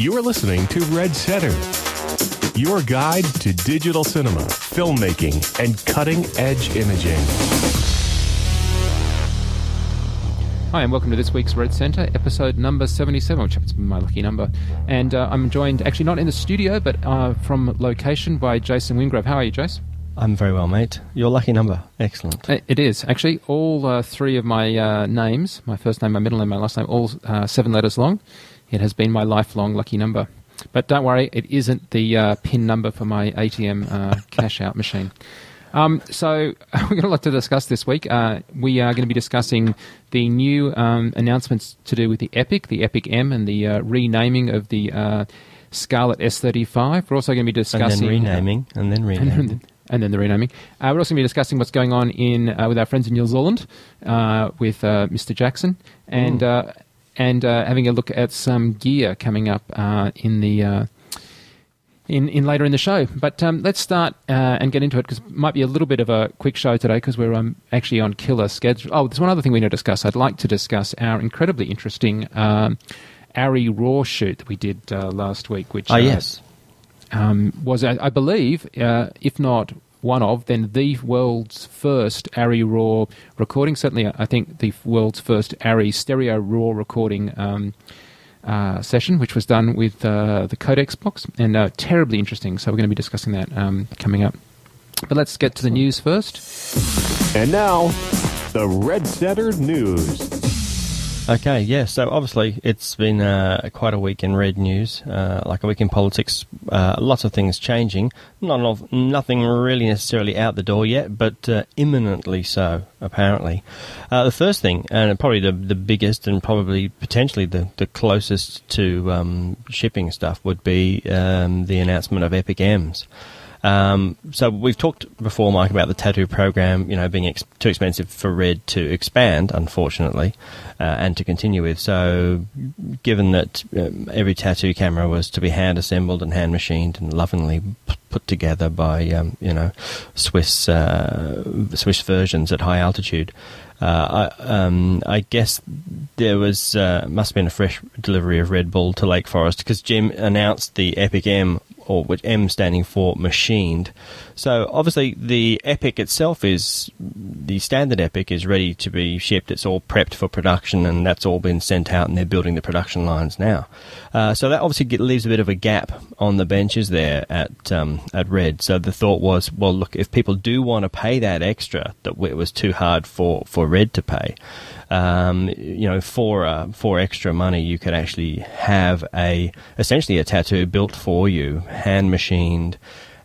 You're listening to Red Centre, your guide to digital cinema, filmmaking, and cutting edge imaging. Hi, and welcome to this week's Red Centre, episode number 77, which happens to be my lucky number. And uh, I'm joined, actually not in the studio, but uh, from location by Jason Wingrove. How are you, Jace? I'm very well, mate. Your lucky number. Excellent. It is. Actually, all uh, three of my uh, names, my first name, my middle name, my last name, all uh, seven letters long. It has been my lifelong lucky number. But don't worry, it isn't the uh, PIN number for my ATM uh, cash out machine. Um, so we've got a lot to discuss this week. Uh, we are going to be discussing the new um, announcements to do with the Epic, the Epic M, and the uh, renaming of the uh, Scarlet S35. We're also going to be And discussing then renaming, and then renaming. and then the renaming. Uh, we're also going to be discussing what's going on in uh, with our friends in New Zealand uh, with uh, Mr. Jackson, and uh, and uh, having a look at some gear coming up uh, in the. Uh, in, in later in the show, but um, let's start uh, and get into it because it might be a little bit of a quick show today because we're um, actually on killer schedule. Oh, there's one other thing we need to discuss. I'd like to discuss our incredibly interesting um, ARRI Raw shoot that we did uh, last week, which uh, yes. um, was, I, I believe, uh, if not one of, then the world's first ARRI Raw recording. Certainly, I think the world's first ARRI stereo Raw recording um, uh, session, which was done with uh, the Codex box, and uh, terribly interesting. So we're going to be discussing that um, coming up. But let's get to the news first. And now, the Red Centre News. Okay, yeah. So obviously, it's been uh, quite a week in red news, uh, like a week in politics. Uh, lots of things changing. Not of, nothing really necessarily out the door yet, but uh, imminently so. Apparently, uh, the first thing, and probably the the biggest, and probably potentially the the closest to um, shipping stuff, would be um, the announcement of Epic M's. Um, so we've talked before, Mike, about the tattoo program, you know, being ex- too expensive for Red to expand, unfortunately, uh, and to continue with. So, given that um, every tattoo camera was to be hand assembled and hand machined and lovingly put together by, um, you know, Swiss uh, Swiss versions at high altitude. Uh, I, um, I guess there was uh, must have been a fresh delivery of Red Bull to Lake Forest because Jim announced the Epic M, or which M standing for machined. So obviously the Epic itself is the standard Epic is ready to be shipped. It's all prepped for production, and that's all been sent out, and they're building the production lines now. Uh, so that obviously get, leaves a bit of a gap on the benches there at um, at Red. So the thought was, well, look, if people do want to pay that extra, that it was too hard for, for Red to pay. Um, you know, for uh, for extra money, you could actually have a essentially a tattoo built for you, hand machined,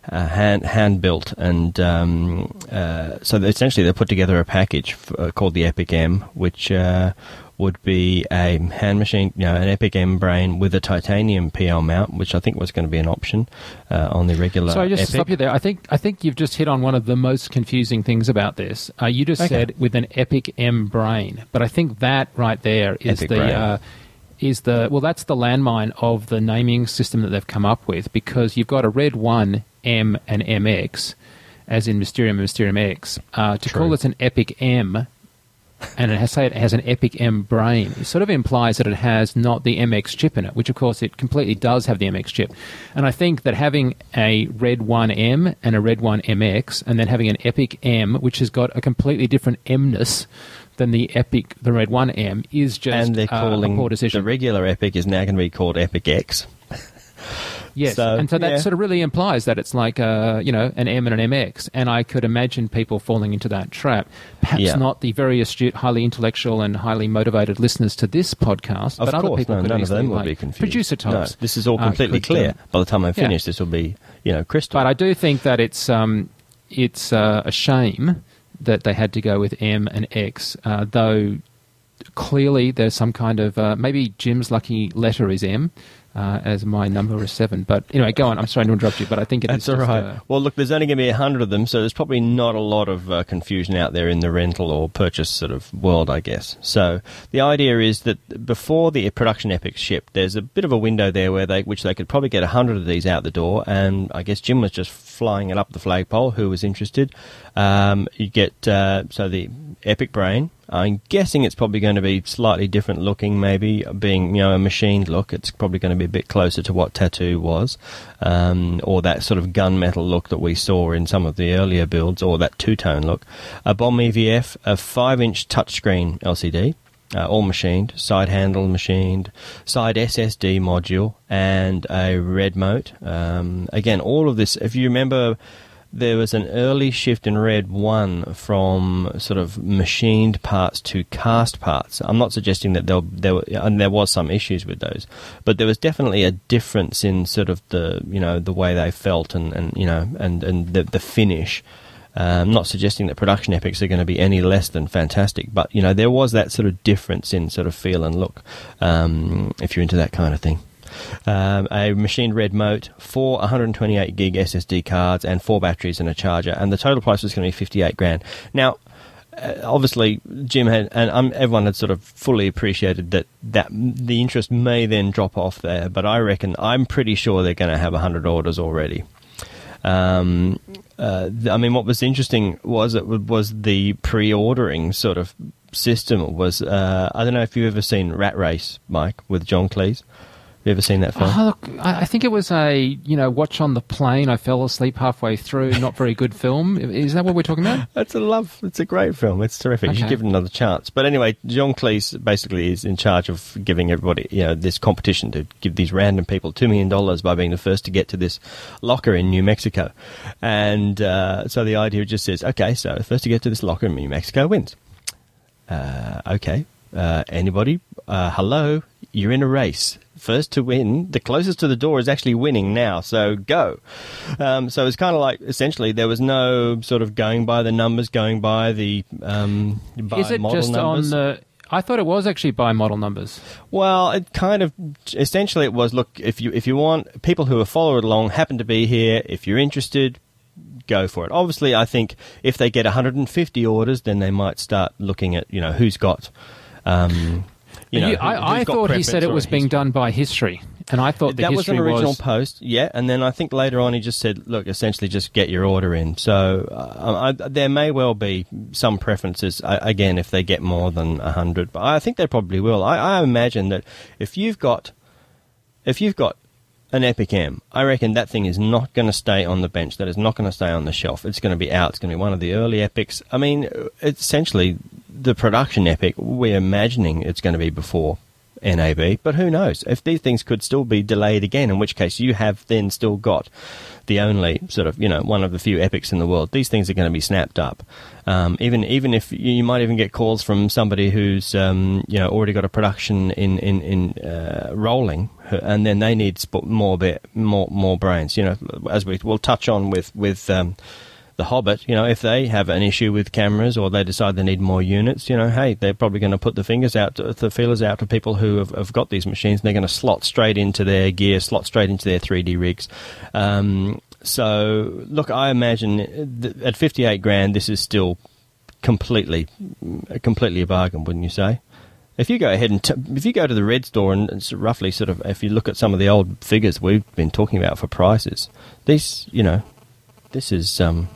uh, hand hand built, and um, uh, so essentially they put together a package uh, called the Epic M, which uh, would be a hand machine, you know, an Epic M brain with a titanium PL mount, which I think was going to be an option uh, on the regular. So I just Epic. stop you there. I think I think you've just hit on one of the most confusing things about this. Uh, you just Okay. said with an Epic M brain, but I think that right there is Epic the uh, is the well, that's the landmine of the naming system that they've come up with because you've got a Red One M and MX, as in Mysterium and Mysterium X. Uh, to True. call it an Epic M. And it has say it has an Epic M brain. It sort of implies that it has not the MX chip in it, which of course it completely does have the MX chip. And I think that having a Red One M and a Red One MX, and then having an Epic M, which has got a completely different Mness than the Epic, the Red One M, is just and they're uh, calling a poor the regular Epic is now going to be called Epic X. Yes, So, and so that yeah. sort of really implies that it's like uh, you know an M and an MX, and I could imagine people falling into that trap. Perhaps Yeah. not the very astute, highly intellectual, and highly motivated listeners to this podcast, Of but other people no, could none of easily, them will like, be confused. Producer No, types. this is all uh, completely could, clear. By the time I yeah. finish, this will be, you know, crystal. but I do think that it's um, it's uh, a shame that they had to go with M and X, uh, though clearly there's some kind of uh, maybe Jim's lucky letter is M. Uh, as my number is seven, but anyway, go on. I'm sorry to interrupt you, but I think it is That's all right. uh, well, look, there's only going to be a hundred of them, so there's probably not a lot of uh, confusion out there in the rental or purchase sort of world, I guess. So the idea is that before the production epics ship, there's a bit of a window there where they, which they could probably get a hundred of these out the door, and I guess Jim was just flying it up the flagpole. Who was interested? Um, you get uh, so the Epic Brain, I'm guessing it's probably going to be slightly different looking, maybe being you know a machined look. It's probably going to be a bit closer to what Tattoo was, um, or that sort of gunmetal look that we saw in some of the earlier builds, or that two tone look. A Bomb EVF, a five inch touchscreen LCD. Uh, all machined, side handle machined, side SSD module, and a REDmote. Um, again, all of this, if you remember there was an early shift in Red 1 from sort of machined parts to cast parts. I'm not suggesting that there, there, were, and there was some issues with those, but there was definitely a difference in sort of the, you know, the way they felt and, and you know, and, and the, the finish. I'm um, not suggesting that production epics are going to be any less than fantastic, but, you know, there was that sort of difference in sort of feel and look, um, if you're into that kind of thing um, a machined REDmote, four 128 gig SSD cards, and four batteries and a charger. And the total price was going to be 58 grand. Now, uh, obviously, Jim had, and um, everyone had sort of fully appreciated that, that the interest may then drop off there, but I reckon, I'm pretty sure they're going to have 100 orders already. Um, uh, I mean, what was interesting was it was the pre-ordering sort of system. Was uh, I don't know if you've ever seen Rat Race, Mike, with John Cleese you ever seen that film? Oh, look, I think it was a you know watch on the plane. I fell asleep halfway through. Not very good film. Is that what we're talking about? It's a love. It's a great film. It's terrific. Okay. You should give it another chance. But anyway, John Cleese basically is in charge of giving everybody you know this competition to give these random people two million dollars by being the first to get to this locker in New Mexico, and uh, so the idea just says, okay, so first to get to this locker in New Mexico wins. Uh, okay, uh, anybody? Uh, hello, you're in a race first to win, the closest to the door is actually winning now. So go. Um, so it's kind of like essentially there was no sort of going by the numbers, going by the um, by is it just numbers. on the? I thought it was actually by model numbers. Well, it kind of essentially it was. Look, if you if you want people who are followed along happen to be here, if you're interested, go for it. Obviously, I think if they get 150 orders, then they might start looking at you know who's got. Um, you know, I, I thought he said it was being done by history, and I thought that was an original was... post. Yeah, and then I think later on he just said, "Look, essentially, just get your order in." So uh, I, there may well be some preferences uh, again if they get more than hundred, but I think they probably will. I, I imagine that if you've got if you've got an Epic M. I reckon that thing is not going to stay on the bench. That is not going to stay on the shelf. It's going to be out. It's going to be one of the early Epics. I mean, essentially, the production Epic, we're imagining it's going to be before NAB, but who knows? If these things could still be delayed again, in which case you have then still got the only sort of you know one of the few epics in the world. These things are going to be snapped up. Um, even even if you might even get calls from somebody who's um, you know already got a production in in in uh, rolling, and then they need more bit more more brains. You know, as we will touch on with with. Um, the Hobbit, you know, if they have an issue with cameras or they decide they need more units, you know, hey, they're probably going to put the fingers out, to, the feelers out to people who have, have got these machines. They're going to slot straight into their gear, slot straight into their 3D rigs. Um, so, look, I imagine at 58 grand, this is still completely, completely a bargain, wouldn't you say? If you go ahead and t- if you go to the red store and it's roughly sort of if you look at some of the old figures we've been talking about for prices, these you know, this is um,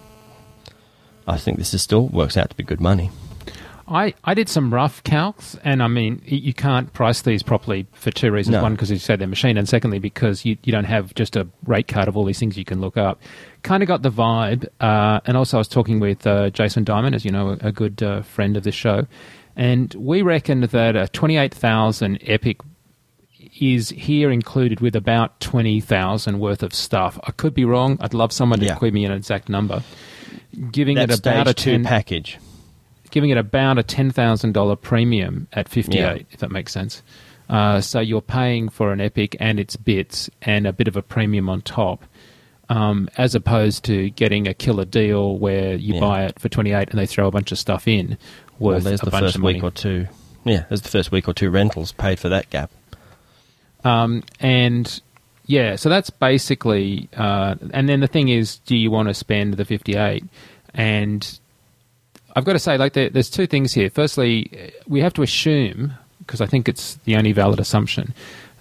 I think this is still works out to be good money. I, I did some rough calcs, and I mean, you can't price these properly for two reasons. No. One, because you say they're machine, and secondly, because you, you don't have just a rate card of all these things you can look up. Kind of got the vibe, uh, and also I was talking with uh, Jason Diamond, as you know, a, good uh, friend of the show, and we reckoned that a 28,000 Epic is here included with about 20,000 worth of stuff. I could be wrong. I'd love someone to yeah. give me an exact number giving that it about a ten, package, giving it about a ten thousand dollar premium at fifty eight, yeah. if that makes sense. Uh, so you're paying for an Epic and its bits and a bit of a premium on top, um, as opposed to getting a killer deal where you yeah. buy it for twenty eight and they throw a bunch of stuff in worth well, there's a the bunch first of week or two. Yeah, there's the first week or two rentals paid for that gap. Um, and yeah, so that's basically, uh, and then the thing is, do you want to spend the 58? And I've got to say, like, there, there's two things here. Firstly, we have to assume, because I think it's the only valid assumption,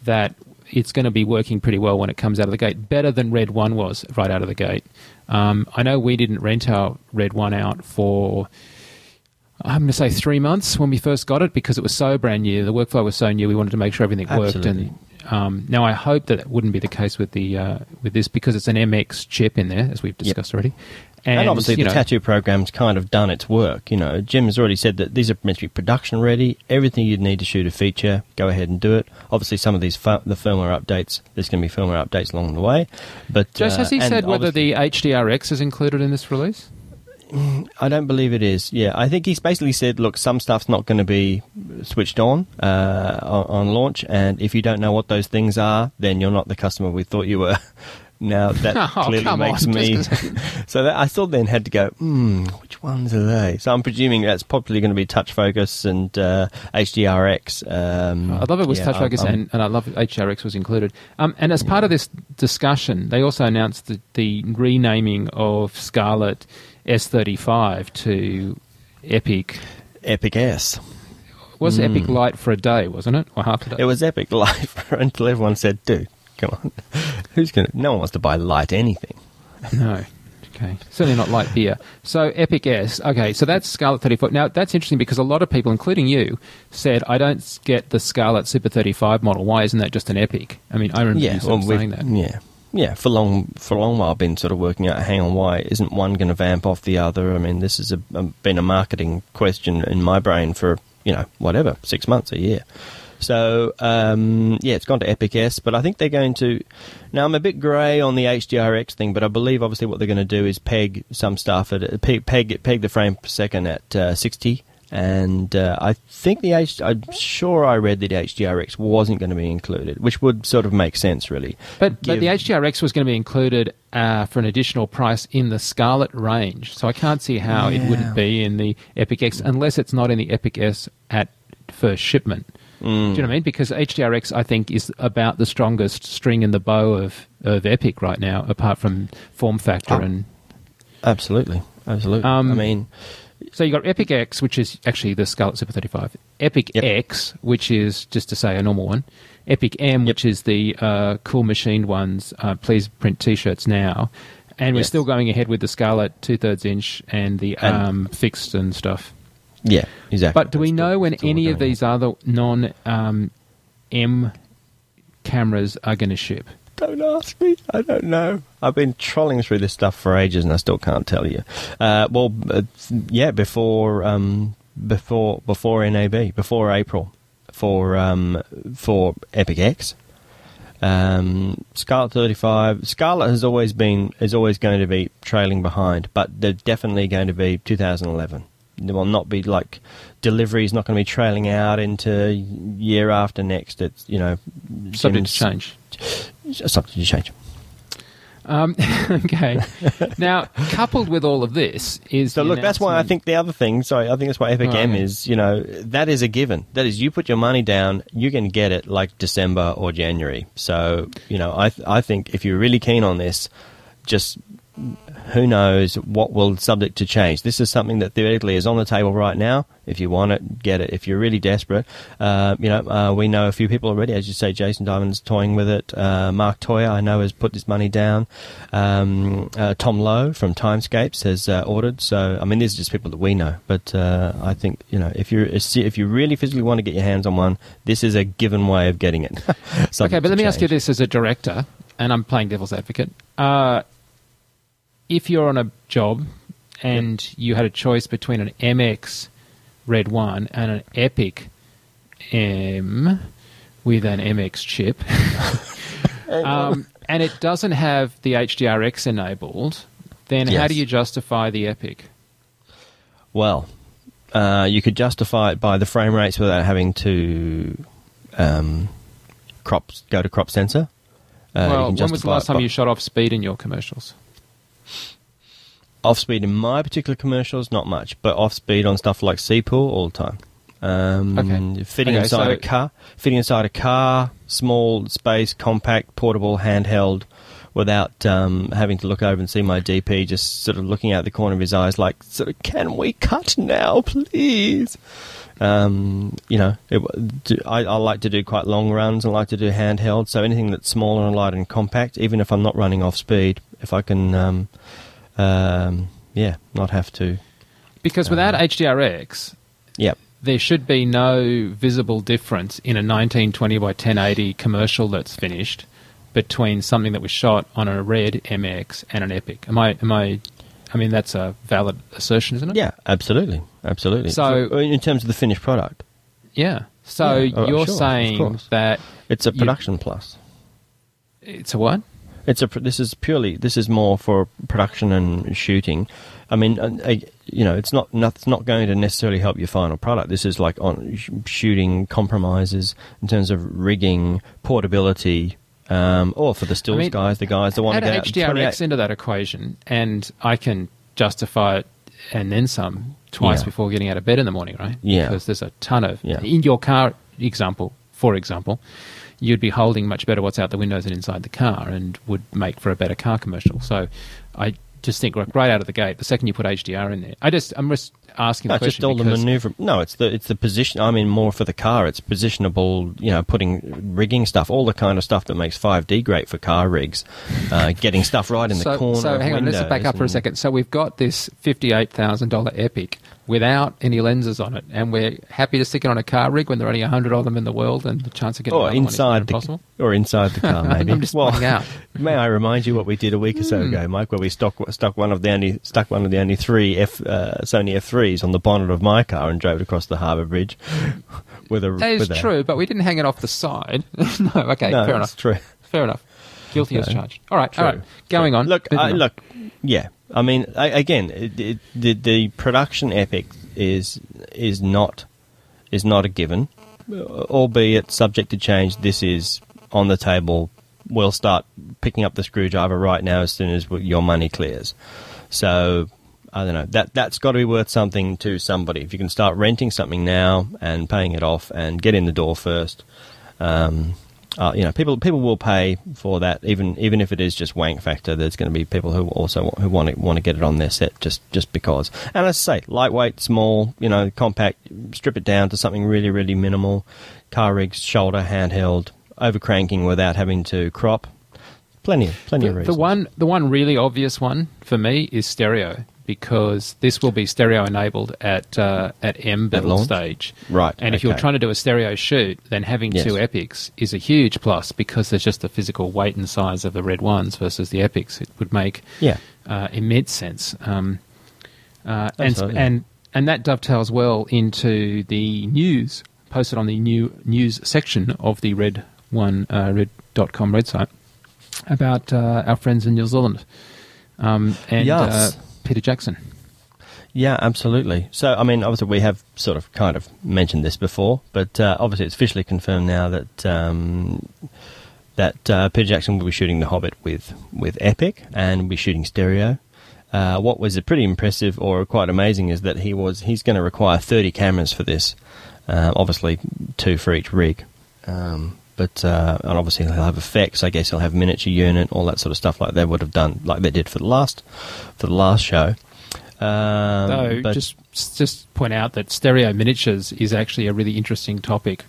that it's going to be working pretty well when it comes out of the gate, better than Red 1 was right out of the gate. Um, I know we didn't rent our Red 1 out for I'm going to say three months when we first got it because it was so brand new. The workflow was so new. We wanted to make sure everything worked. Absolutely. And um, now I hope that it wouldn't be the case with the uh, with this because it's an MX chip in there, as we've discussed already. And, obviously, the know, tattoo program's kind of done its work. You know, Jim has already said that these are meant to be production ready. Everything you'd need to shoot a feature, go ahead and do it. Obviously, some of these the firmware updates, there's going to be firmware updates along the way. But Jess, uh, has he said whether the HDRX is included in this release? I don't believe it is. Yeah, I think he's basically said, look, some stuff's not going to be switched on, uh, on on launch, and if you don't know what those things are, then you're not the customer we thought you were. Now that Oh, clearly makes on, me. so that I still then had to go. Hmm, which ones are they? So I'm presuming that's probably going to be Touch Focus and uh, HDRX. Um, I love it was yeah, touch focus, I'm- and, and I love HDRX was included. Um, and as part of this discussion, they also announced the, the renaming of Scarlet S35 to Epic. Epic S. Was Hmm. Epic Light for a day, wasn't it, or half a day? It was epic life until everyone said, "Dude, come on, who's going? to No one wants to buy light anything." No. Okay. Certainly not light beer. So Epic S. Okay, so that's Scarlet 34. Now, that's interesting because a lot of people, including you, said, I don't get the Scarlet Super 35 model. Why isn't that just an Epic? I mean, I remember you sort saying that. Yeah, yeah. For long, for a long while, I've been sort of working out. Hang on, why isn't one going to vamp off the other? I mean, this has been a marketing question in my brain for you know whatever six months, a year. So um, yeah, it's gone to Epic S, but I think they're going to. Now I'm a bit grey on the HDRX thing, but I believe obviously what they're going to do is peg some stuff at peg peg, peg the frame per second at uh, 60. And uh, I think the H. I'm sure I read that the HDRX wasn't going to be included, which would sort of make sense, really. But, but the HDRX was going to be included uh, for an additional price in the Scarlet range. So I can't see how it wouldn't be in the Epic X unless it's not in the Epic S at first shipment. Mm. Do you know what I mean? Because HDRX, I think, is about the strongest string in the bow of, of Epic right now, apart from form factor. Oh. And Absolutely, absolutely. Um, I mean, so you've got Epic X, which is actually the Scarlet Super 35. Epic Yep. X, which is just to say a normal one. Epic M, which is the uh, cool machined ones. Uh, please print T-shirts now. And we're Yes. still going ahead with the Scarlet two thirds inch and the And- um, fixed and stuff. yeah, exactly. But do we know when any of these other non um, M cameras are going to ship? Don't ask me. I don't know. I've been trolling through this stuff for ages, and I still can't tell you. Uh, well, uh, yeah, before um, before before NAB, before April, for um, for Epic X. Um, Scarlet 35. Scarlet has always been is always going to be trailing behind, but they're definitely going to be 2011. There will not be like delivery is not going to be trailing out into year after next. It's you know Subject to Jim's- Subject to change. Um, okay. now, coupled with all of this is So the look, that's why I think the other thing. Sorry, I think that's why Epic Oh, M okay. is. You know, that is a given. That is, you put your money down, you can get it like December or January. So you know, I th- I think if you're really keen on this, just who knows what will subject to change. This is something that theoretically is on the table right now. If you want it, get it. If you're really desperate, uh, you know, uh, we know a few people already. As you say, Jason Diamond's toying with it. Uh, Mark Toia, I know, has put his money down. Um, uh, Tom Lowe from Timescapes has uh, ordered. So, I mean, these are just people that we know. But uh, I think you know, if you if you really physically want to get your hands on one, this is a given way of getting it. Okay, but let me ask you this as a director, and I'm playing devil's advocate. If you're on a job and you had a choice between an MX Red One and an Epic M with an MX chip, um, and it doesn't have the HDRX enabled, then how do you justify the Epic? Well, uh, you could justify it by the frame rates without having to um, crop go to crop sensor. Uh, well, when was the last time by- you shot off speed in your commercials? Off speed in my particular commercials? Not much, but off speed on stuff like Seapool all the time. Um, Okay. Fitting Okay, inside so- a car, fitting inside a car, small space, compact, portable, handheld, without um, having to look over and see my DP, just sort of looking out the corner of his eyes, like, sort of, can we cut now, please? Um, you know, it, I, I like to do quite long runs. I like to do handheld. So anything that's small and light and compact, even if I'm not running off speed, if I can, um, yeah, not have to Because without HDRX, Yep. there should be no visible difference in a 1920 by 1080 commercial that's finished between something that was shot on a red MX and an Epic. Am I? Am I? I mean, that's a valid assertion, isn't it? Yeah, absolutely, absolutely. So- in terms of the finished product, Yeah. So Yeah, oh, you're sure, saying that it's a You- production plus. it's a what? It's a. This is purely. This is more for production and shooting. I mean, uh, uh, you know, it's not. not it's not going to necessarily help your final product. This is like on sh- shooting compromises in terms of rigging, portability, um, or for the stills I mean, guys, the guys that want to get HDRX into that equation, and I can justify it and then some twice Yeah. before getting out of bed in the morning, right? Yeah. Because there's a ton of Yeah. in your car example, for example, you'd be holding much better what's out the windows and inside the car, and would make for a better car commercial. So, I just think like right out of the gate, the second you put HDR in there, I just I'm just asking No, the just all the maneuver. No, it's the it's the position. I mean, more for the car. It's positionable. You know, putting rigging stuff, all the kind of stuff that makes five D great for car rigs. Uh, getting stuff right in the so, corner. So hang on, let's back up for a second. So we've got this fifty-eight thousand dollar Epic without any lenses on it, and we're happy to stick it on a car rig when there are only hundred of them in the world, and the chance of getting Or another one is inside the impossible. or inside the car, maybe. I'm just well, out. may I remind you what we did a week or so ago, Mike, where we stuck stuck one of the only stuck one of the only three F uh, Sony F threes on the bonnet of my car and drove it across the harbour bridge with a. That is with a- true, but we didn't hang it off the side. no, okay, No, fair that's enough. true. Fair enough. Guilty as charged. All right, all right. True. Going on. Look, I, on. look, yeah. I mean, I, again, it, it, the the production epic is is not is not a given, albeit subject to change. This is on the table. We'll start picking up the screwdriver right now as soon as your money clears. So I don't know that that's got to be worth something to somebody. If you can start renting something now and paying it off and get in the door first, um, uh, you know, people people will pay for that, even even if it is just wank factor. There's going to be people who also who want to want to get it on their set just just because. And as I say, lightweight, small, you know, compact. Strip it down to something really really minimal. Car rigs, shoulder, handheld, overcranking without having to crop. Plenty of plenty of reasons. the one, the one really obvious one for me is stereo because this will be stereo enabled at uh, at M At build launch? stage. Right, And if you're trying to do a stereo shoot, then having Yes. two epics is a huge plus because there's just the physical weight and size of the red ones versus the epics. It would make Yeah. uh, immense sense. Um, uh, and and and that dovetails well into the news posted on the new news section of the Red One uh, Red.com Red site about uh, our friends in New Zealand um, and Yes. Peter Jackson. Yeah, absolutely. So, I mean, obviously, we have sort of kind of mentioned this before, but uh, obviously, it's officially confirmed now that um, that uh, Peter Jackson will be shooting The Hobbit with with Epic and will be shooting stereo. Uh, what was pretty impressive or quite amazing is that he was he's going to require 30 cameras for this. Uh, obviously, two for each rig. Um, but uh, and obviously he'll have effects. I guess he'll have miniature unit, all that sort of stuff like they would have done, like they did for the last for the last show. Um, Though, but- just just point out that stereo miniatures is actually a really interesting topic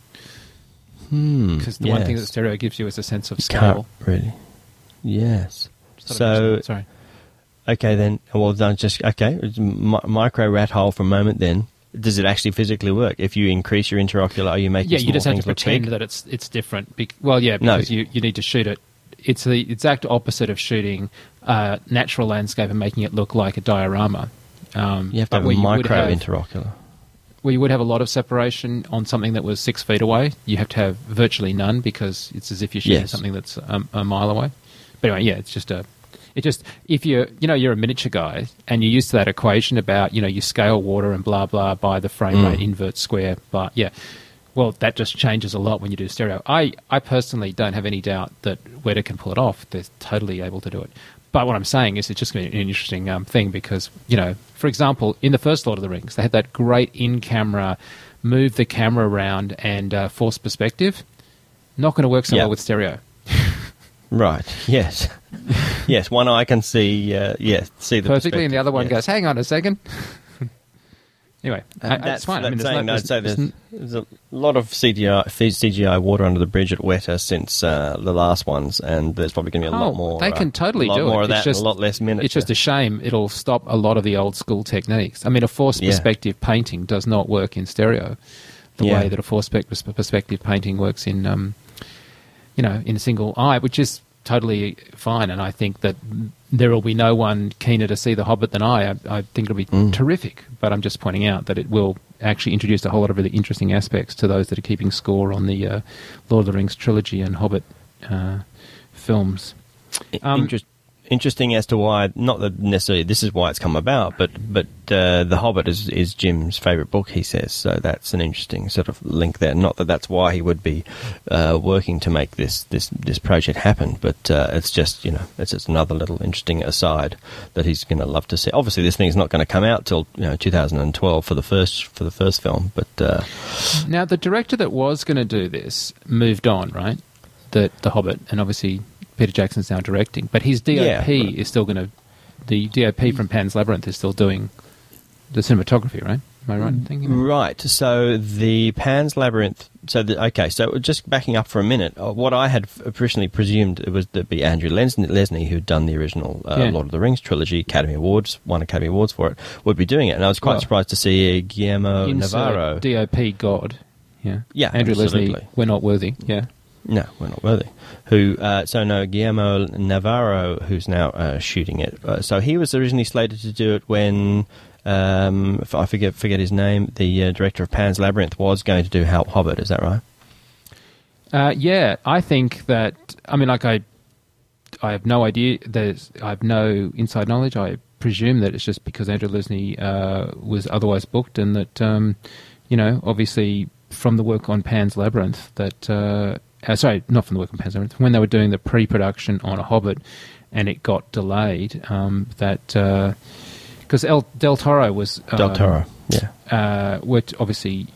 Hmm, because the one thing that stereo gives you is a sense of scale. really. Yes. Just thought I'd So sorry. okay then. Well done. Just okay. Micro rat hole for a moment. Then does it actually physically work? If you increase your interocular, are you making yeah, you just have to pretend that it's it's different. Bec- well, yeah, No. because you, you need to shoot it. It's the exact opposite of shooting uh, natural landscape and making it look like a diorama. Um, You have to have a where you would micro have- interocular. where you would have a lot of separation on something that was six feet away. You have to have virtually none because it's as if you're shooting Yes. something that's um, a mile away. But anyway, yeah, it's just a. It just if you're you know you're a miniature guy and you're used to that equation about you know you scale water and blah blah by the frame Mm. rate invert square but yeah. Well that just changes a lot when you do stereo. I I personally don't have any doubt that Weta can pull it off. They're totally able to do it. But what I'm saying is it's just going to be an interesting um, thing because you know for example in the first Lord of the Rings they had that great in camera move the camera around and uh, force perspective. Not going to work so well with stereo Right. Yes. yes. One eye can see. Uh, yes. See the perfectly, and the other one yes. goes, "Hang on a second. Anyway, Uh, that's it's fine. I that's mean, saying, no, I'd say there's- there's, a lot of CGI, CGI water under the bridge at Weta since uh, the last ones, and there's probably going to be a Oh, lot more. They uh, can totally a lot do more it. of that, just, a lot less miniature. It's just a shame. It'll stop a lot of the old school techniques. I mean, a forced Yeah. perspective painting does not work in stereo, the Yeah. way that a forced perspective painting works in, um, you know, in a single eye, which is totally fine. And I think that there will be no one keener to see The Hobbit than I. I, I think it'll be Mm. terrific. But I'm just pointing out that it will actually introduce a whole lot of really interesting aspects to those that are keeping score on the uh, Lord of the Rings trilogy and Hobbit uh, films. Um, Interest, interesting as to why, not that necessarily this is why it's come about, but but uh, the Hobbit is is Jim's favourite book. He says so. That's an interesting sort of link there. Not that that's why he would be uh, working to make this this this project happen, but uh, it's just you know it's just another little interesting aside that he's going to love to see. Obviously, this thing's not going to come out till you know 2012 for the first for the first film, but uh, Now, the director that was going to do this moved on, right? The The Hobbit, and obviously Peter Jackson's now directing, but his DOP Yeah, right. is still going to. The DOP from Pan's Labyrinth is still doing the cinematography, right? Am I right in thinking? Right. So the Pan's Labyrinth. So the, okay. So just backing up for a minute, uh, what I had originally presumed it was to be Andrew Lesnie, Lesnie who'd done the original uh, Yeah. Lord of the Rings trilogy, Academy Awards, won Academy Awards for it, would be doing it, and I was quite Well, surprised to see Guillermo Navarro. DOP God. Yeah. Yeah, Andrew absolutely. Lesnie, we're not worthy. Yeah. No, we're not worthy. Who? Uh, so no, Guillermo Navarro, who's now uh, shooting it. Uh, so he was originally slated to do it when um, I forget forget his name. The uh, director of Pan's Labyrinth was going to do Hal Hobbit. Is that right? Uh, yeah, I think that. I mean, like I, I have no idea. There's, I have no inside knowledge. I presume that it's just because Andrew Lesnie uh, was otherwise booked, and that um, you know, obviously from the work on Pan's Labyrinth, that uh, uh, sorry, not from the work on Pan's when they were doing the pre-production on a Hobbit, and it got delayed. Um, that because El Del Toro was Del um, Toro. Yeah, uh, worked obviously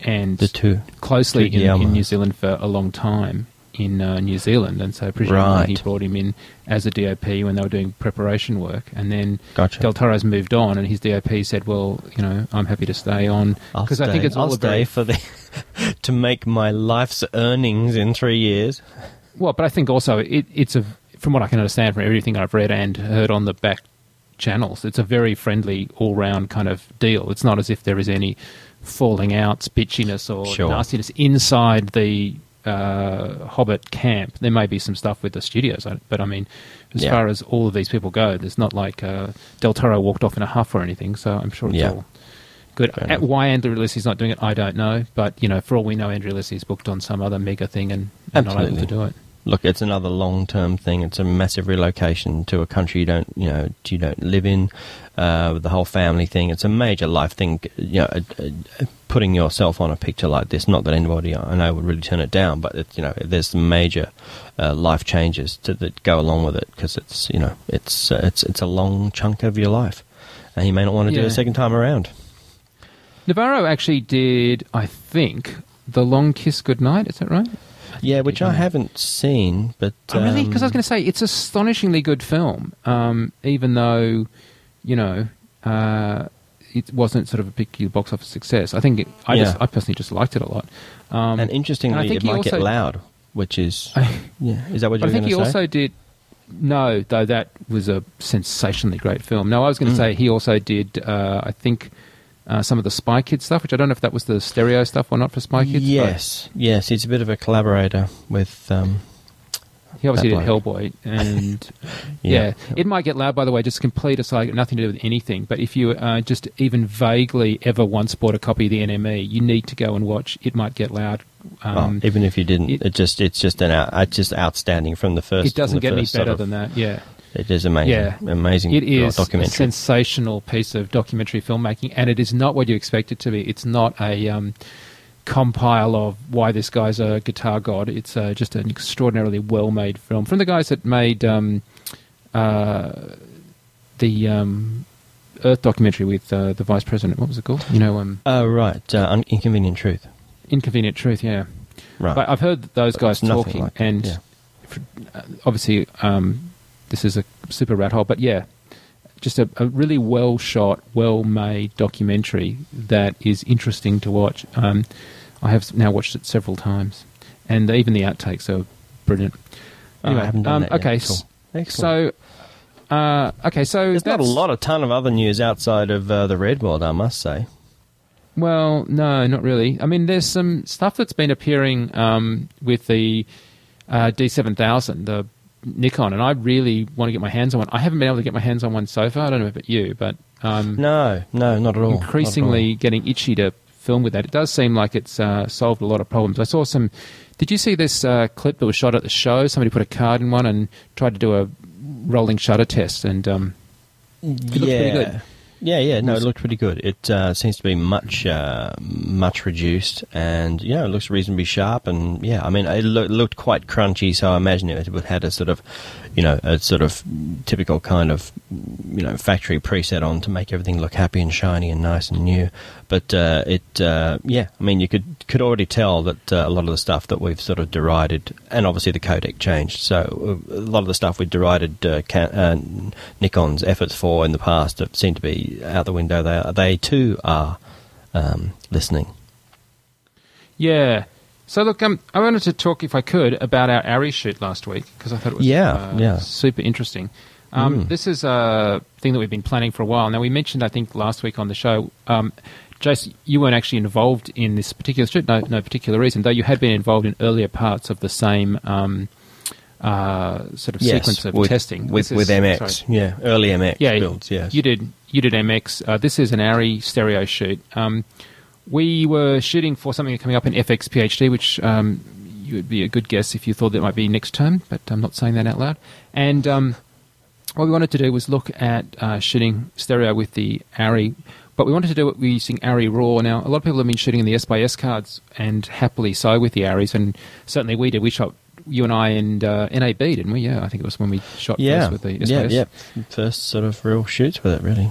and the two. closely to in, in New Zealand for a long time in uh, New Zealand, and so presumably Right. he brought him in as a DOP when they were doing preparation work, and then Gotcha. Del Toro's moved on, and his DOP said, "Well, you know, I'm happy to stay on because I think it's all I'll for the to make my life's earnings in three years. well, but I think also it, it's a from what I can understand from everything I've read and heard on the back channels, it's a very friendly all round kind of deal. It's not as if there is any falling outs, bitchiness, or Sure. nastiness inside the uh, Hobbit camp. There may be some stuff with the studios, but I mean, as Yeah. far as all of these people go, there's not like uh, Del Toro walked off in a huff or anything. So I'm sure it's Yeah. all good. Uh. Why Andrew Lesnie's not doing it, I don't know. But you know, for all we know, Andrew Lesnie's booked on some other mega thing and, and not able to do it. Look, it's another long-term thing. It's a massive relocation to a country you don't, you know, you don't live in. Uh, the whole family thing, it's a major life thing. You know, uh, uh, putting yourself on a picture like this. Not that anybody I know would really turn it down, but it's, you know, there's some major uh, life changes to, that go along with it because it's, you know, it's uh, it's it's a long chunk of your life, and you may not want to do it a second time around. Navarro actually did, I think, The Long Kiss Goodnight. Is that right? Yeah, which I haven't seen, but Oh, really? Because I was um, going to say it's astonishingly good film, um, even though, you know, uh, it wasn't sort of a big box office success. I think it, I just, I personally just liked it a lot. Um, and interestingly, and I think it might also- get loud, which is yeah. Is that what you're I think he say? also did. No, though that was a sensationally great film. No, I was going to Mm. say he also did. Uh, I think uh, some of the Spy Kids stuff, which I don't know if that was the stereo stuff or not for Spy Kids. Yes, yes, he's a bit of a collaborator with. Um, he obviously did Hellboy, and Yeah. yeah. it might get loud. By the way, just complete aside, nothing to do with anything. But if you uh, just even vaguely ever once bought a copy of the NME, you need to go and watch. It might get loud. oh, Um, even if you didn't, it- it, just it's just an out, it's just outstanding from the first. it doesn't get any better of- than that. Yeah. It is amazing. Yeah. amazing. It is a documentary. sensational piece of documentary filmmaking, and it is not what you expect it to be. It's not a um, compile of why this guy's a guitar god. It's uh, just an extraordinarily well-made film from the guys that made um, uh, the um, Earth documentary with uh, the vice president. What was it called? You know, um, Oh right, uh, Un- Inconvenient Truth. Inconvenient Truth. Yeah, Right, but I've heard those guys talking, like and yeah. uh, obviously, um, this is a super rat hole. But yeah, just a, a really well shot, well made documentary that is interesting to watch. Um, I have now watched it several times, and even the outtakes are brilliant. Oh, I Anyway, haven't done um, okay, Cool. so uh, okay, so There's not a lot, a ton of other news outside of uh, the Red World, I must say. Well, no, not really. I mean, there's some stuff that's been appearing um, with the uh, D7000, the Nikon, and I really want to get my hands on one. I haven't been able to get my hands on one so far. I don't know about you, but um, No, no, not at all. Not at increasingly getting itchy to film with that. It does seem like it's uh, solved a lot of problems. I saw some. Did you see this uh, clip that was shot at the show? Somebody put a card in one and tried to do a rolling shutter test, and um, all. looked yeah. pretty good. Yeah, yeah, no, it looked pretty good. It uh, seems to be much, uh, much reduced, and yeah, it looks reasonably sharp. And yeah, I mean, it loo- looked quite crunchy, so I imagine it would had a sort of, you know, a sort of typical kind of, you know, factory preset on to make everything look happy and shiny and nice and new. But uh, it, uh, yeah, I mean, you could could already tell that uh, a lot of the stuff that we've sort of derided, and obviously the codec changed. So uh, a lot of the stuff we derided uh, can, uh, Nikon's efforts for in the past seemed to be out the window. They they too are um, listening. Yeah. So look, um, I wanted to talk, if I could, about our ARRI shoot last week because I thought it was Yeah, uh, yeah. super interesting. Um, Mm. This is a thing that we've been planning for a while. Now we mentioned, I think, last week on the show. Um, Jace, you weren't actually involved in this particular shoot, no, no particular reason, though you had been involved in earlier parts of the same um, uh, sort of sequence of with, testing with This with MX, sorry. yeah, early MX yeah, builds. Yes, you did. You did MX. Uh, this is an ARRI stereo shoot. Um, we were shooting for something coming up in FX PhD, which um, you would be a good guess if you thought that might be next term, but I'm not saying that out loud. And um, what we wanted to do was look at uh, shooting stereo with the ARRI, but we wanted to do it using ARRI RAW. Now, a lot of people have been shooting in the S by S cards, and happily so with the ARRIs, and certainly we did. We shot you and I and uh, NAB, didn't we? Yeah, I think it was when we shot yeah, first with the S yeah, by S. yeah. First sort of real shoots with it, really.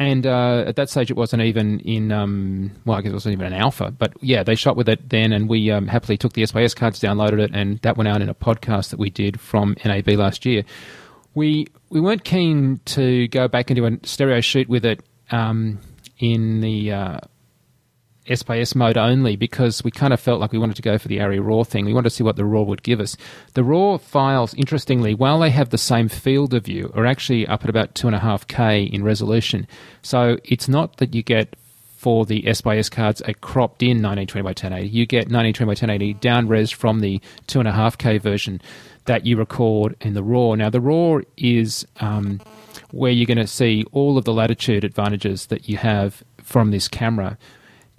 And uh, at that stage, it wasn't even in. Um, well, I guess it wasn't even an alpha, but yeah, they shot with it then, and we um, happily took the SBS cards, downloaded it, and that went out in a podcast that we did from NAB last year. We we weren't keen to go back into a stereo shoot with it um, in the uh, S by S mode only because we kind of felt like we wanted to go for the ARRI RAW thing. We wanted to see what the RAW would give us. The RAW files, interestingly, while they have the same field of view, are actually up at about 2.5K in resolution. So it's not that you get for the S by S cards a cropped in 1920 by 1080. You get 1920 by 1080 down res from the 2.5K version that you record in the RAW. Now, the RAW is um, where you're going to see all of the latitude advantages that you have from this camera.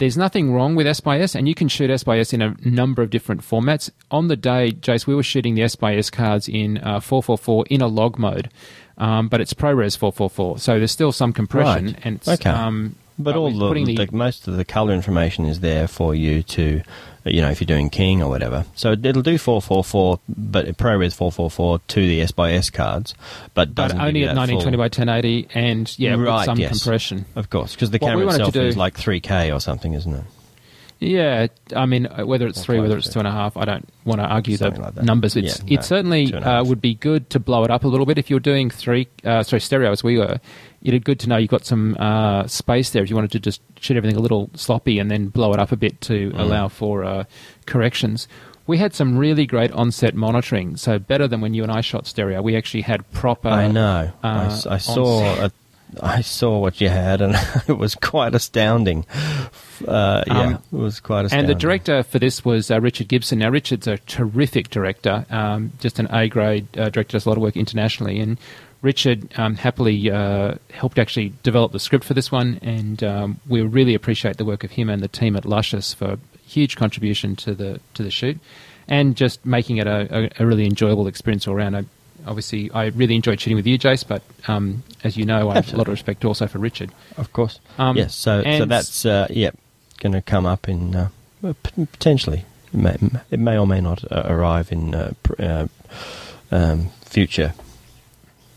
There's nothing wrong with S by S, and you can shoot S by S in a number of different formats. On the day, Jace, we were shooting the S by S cards in uh, 444 in a log mode, um, but it's ProRes 444, so there's still some compression. Right. And it's, Okay. um, But all we're the, the, most of the color information is there for you to, you know, if you're doing keying or whatever. So it'll do 444, but ProRes 444 to the S by S cards, but but only at 1920 full- by 1080, and yeah, with some yes. compression. Of course, because the What camera itself do- is like 3K or something, isn't it? Yeah, I mean, uh, whether it's three, whether it's two and a half, I don't want to argue the like numbers. It's, Yeah, no, it certainly two and a uh, would be good to blow it up a little bit if you're doing three, uh, sorry, stereo as we were. It'd be good to know you've got some uh, space there if you wanted to just shoot everything a little sloppy and then blow it up a bit to Mm. allow for uh, corrections. We had some really great onset monitoring, so better than when you and I shot stereo. We actually had proper. I know. I uh, I, saw. A, I saw what you had, and it was quite astounding. Uh, yeah, Um, it was quite astounding. And the director for this was uh, Richard Gibson. Now, Richard's a terrific director, um, just an A grade uh, director, does a lot of work internationally. And Richard um, happily uh, helped actually develop the script for this one. And um, we really appreciate the work of him and the team at Luscious for a huge contribution to the to the shoot and just making it a, a, a really enjoyable experience all around. I, obviously, I really enjoyed shooting with you, Jace, but um, as you know, I have a lot of respect also for Richard. Of course. Um, yes. So, so that's uh, yeah, going to come up in uh, potentially. It may, it may or may not uh, arrive in uh, uh, um, future